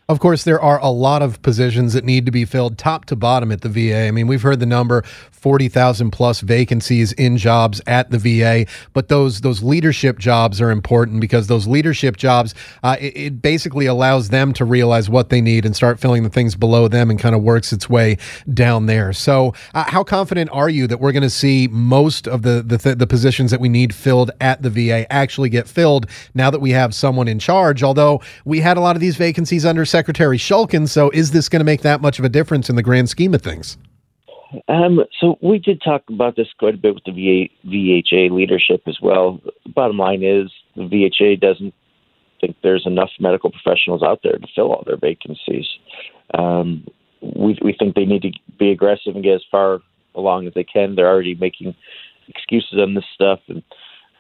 Of course, there are a lot of positions that need to be filled top to bottom at the VA. I mean, we've heard the number 40,000 plus vacancies in jobs at the VA, but those those leadership jobs are important because those leadership jobs uh, it, it, basically allows them to realize what they need and start filling the things below them and kind of works its way down there. So, uh, how confident are you that we're going to see most of the the, th- the positions that we need filled at the VA actually get filled now that we have someone in charge? Although we had a lot of these vacancies under Secretary Shulkin. So is this going to make that much of a difference in the grand scheme of things? Um, so we did talk about this quite a bit with the VA, VHA leadership as well. Bottom line is the VHA doesn't think there's enough medical professionals out there to fill all their vacancies. Um, we, we think they need to be aggressive and get as far along as they can. They're already making excuses on this stuff, and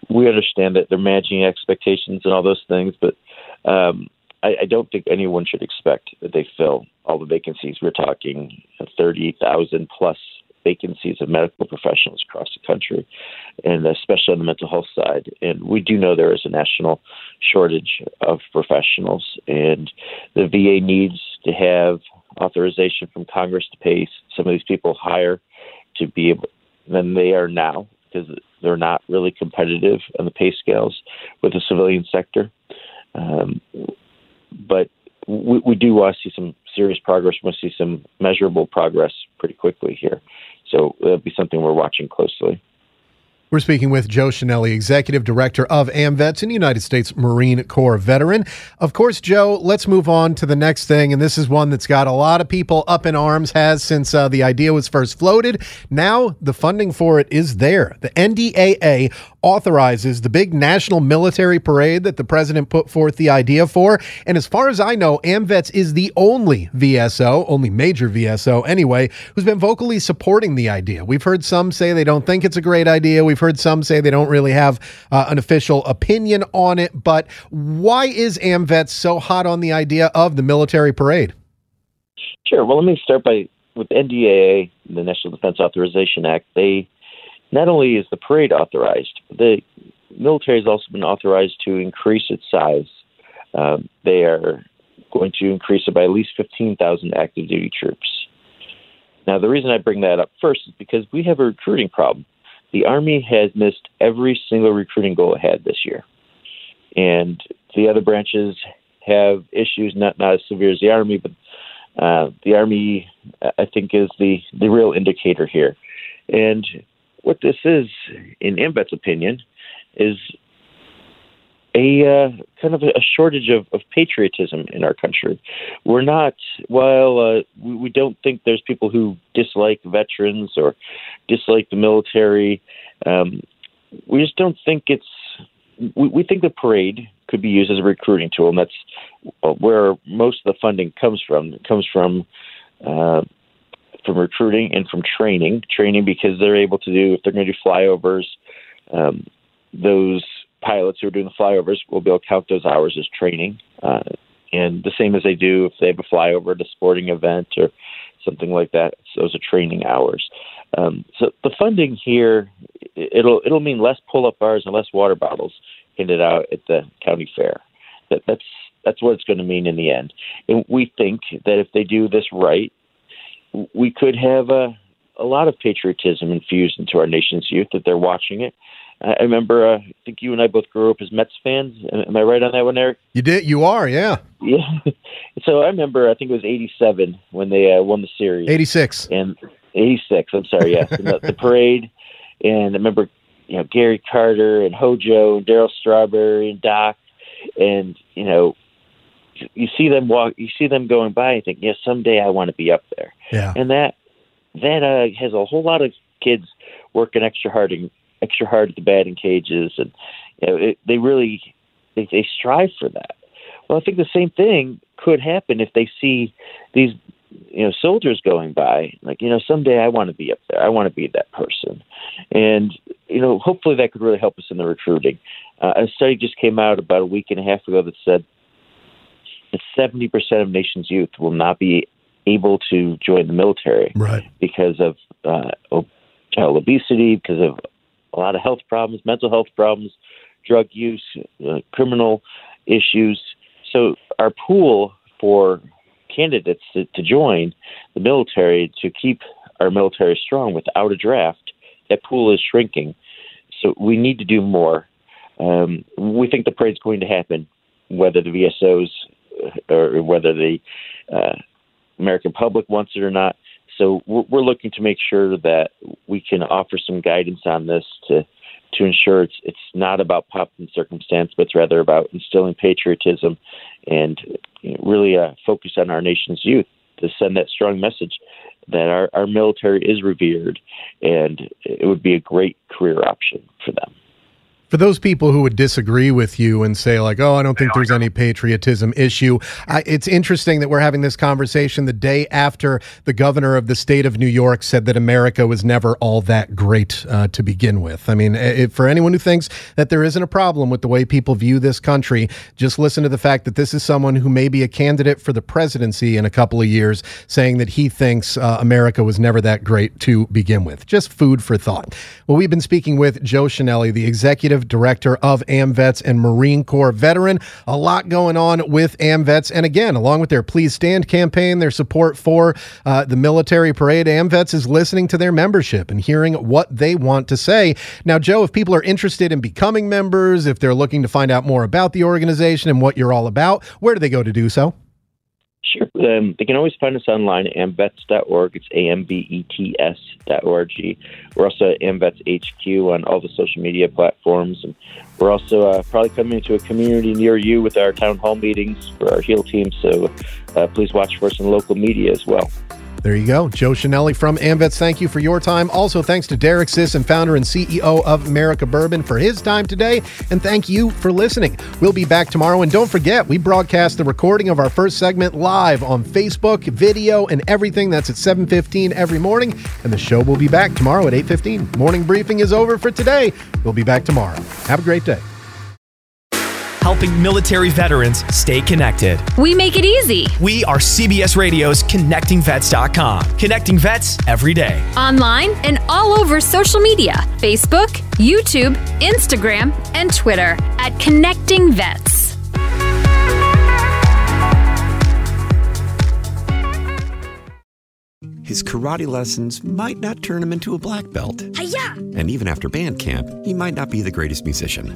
we understand that they're managing expectations and all those things, but um, I, I don't think anyone should expect that they fill all the vacancies. We're talking 30,000 plus vacancies of medical professionals across the country, and especially on the mental health side. And we do know there is a national shortage of professionals, and the VA needs to have authorization from Congress to pay some of these people higher to be able than they are now because they're not really competitive on the pay scales with the civilian sector. Um, but we, we do want to see some serious progress. We want to see some measurable progress pretty quickly here. So that'll be something we're watching closely. We're speaking with Joe Chenelly, Executive Director of AMVETS and United States Marine Corps veteran. Of course, Joe, let's move on to the next thing. And this is one that's got a lot of people up in arms, has since uh, the idea was first floated. Now the funding for it is there. The NDAA authorizes the big national military parade that the president put forth the idea for. And as far as I know, AMVETS is the only VSO, only major VSO anyway, who's been vocally supporting the idea. We've heard some say they don't think it's a great idea. We've heard some say they don't really have uh, an official opinion on it. But why is AMVETS so hot on the idea of the military parade? Sure. Well, let me start by with NDAA, the National Defense Authorization Act. They not only is the parade authorized, the military has also been authorized to increase its size. Um, they are going to increase it by at least 15,000 active duty troops. Now, the reason I bring that up first is because we have a recruiting problem. The Army has missed every single recruiting goal it had this year. And the other branches have issues, not, not as severe as the Army, but uh, the Army, I think, is the, the real indicator here. And what this is, in AMVET's opinion, is a uh, kind of a shortage of, of patriotism in our country. We're not, while uh, we, we don't think there's people who dislike veterans or dislike the military, um, we just don't think it's, we, we think the parade could be used as a recruiting tool, and that's where most of the funding comes from. It comes from uh, from recruiting and from training. Training because they're able to do if they're going to do flyovers, um, those pilots who are doing the flyovers will be able to count those hours as training. Uh, and the same as they do if they have a flyover at a sporting event or something like that. those are training hours. Um, so the funding here, it'll it'll mean less pull-up bars and less water bottles handed out at the county fair. That, that's that's what it's going to mean in the end. And we think that if they do this right, we could have a, a lot of patriotism infused into our nation's youth that they're watching it. I remember, uh, I think you and I both grew up as Mets fans. Am I right on that one, Eric? You did. You are, yeah. Yeah. so I remember, I think it was '87 when they uh, won the series. '86 and '86. I'm sorry, yes. the, the, parade, and I remember, you know, Gary Carter and Hojo and Darryl Strawberry and Doc, and you know, you see them walk, you see them going by, and think, yeah, someday I want to be up there. Yeah. And that that uh, has a whole lot of kids working extra hard and extra hard at the batting cages, and you know, it, they really they, they strive for that. Well, I think the same thing could happen if they see these you know soldiers going by like you know someday i want to be up there i want to be that person and you know hopefully that could really help us in the recruiting uh, a study just came out about a week and a half ago that said that 70% of nation's youth will not be able to join the military Right. because of uh, child obesity, because of a lot of health problems, mental health problems, drug use, uh, criminal issues. So our pool for candidates to, to join the military to keep our military strong without a draft, that pool is shrinking. So we need to do more. Um, we think the parade's going to happen, whether the VSOs uh, or whether the uh, American public wants it or not. So we're, looking to make sure that we can offer some guidance on this to to ensure it's it's not about pop and circumstance, but it's rather about instilling patriotism and really uh, focus on our nation's youth to send that strong message that our, our military is revered and it would be a great career option for them. For those people who would disagree with you and say, like, oh, I don't think there's any patriotism issue, I, it's interesting that we're having this conversation the day after the governor of the state of New York said that America was never all that great uh, to begin with. I mean, if, for anyone who thinks that there isn't a problem with the way people view this country, just listen to the fact that this is someone who may be a candidate for the presidency in a couple of years saying that he thinks uh, America was never that great to begin with. Just food for thought. Well, we've been speaking with Joe Chenelly, the executive director of AMVETS and Marine Corps veteran. A lot going on with AMVETS. And again, along with their Please Stand campaign, their support for uh, the military parade, AMVETS is listening to their membership and hearing what they want to say. Now, Joe, if people are interested in becoming members, if they're looking to find out more about the organization and what you're all about, where do they go to do so? Sure. Um, they can always find us online at amvets.org. It's A-M-V-E-T-S dot O-R-G. We're also at AMVETS HQ on all the social media platforms. And we're also uh, probably coming to a community near you with our town hall meetings for our HEAL team. So uh, please watch for us in local media as well. There you go. Joe Chenelly from AMVETS, thank you for your time. Also, thanks to Derek Sisson, founder and CEO of Merica Bourbon, for his time today. And thank you for listening. We'll be back tomorrow. And don't forget, we broadcast the recording of our first segment live on Facebook, video, and everything. That's at 7.15 every morning. And the show will be back tomorrow at 8.15. Morning briefing is over for today. We'll be back tomorrow. Have a great day. Helping military veterans stay connected. We make it easy. We are CBS Radio's ConnectingVets.com. Connecting vets every day. Online and all over social media Facebook, YouTube, Instagram, and Twitter at Connecting Vets. His karate lessons might not turn him into a black belt. Hiya! And even after band camp, he might not be the greatest musician.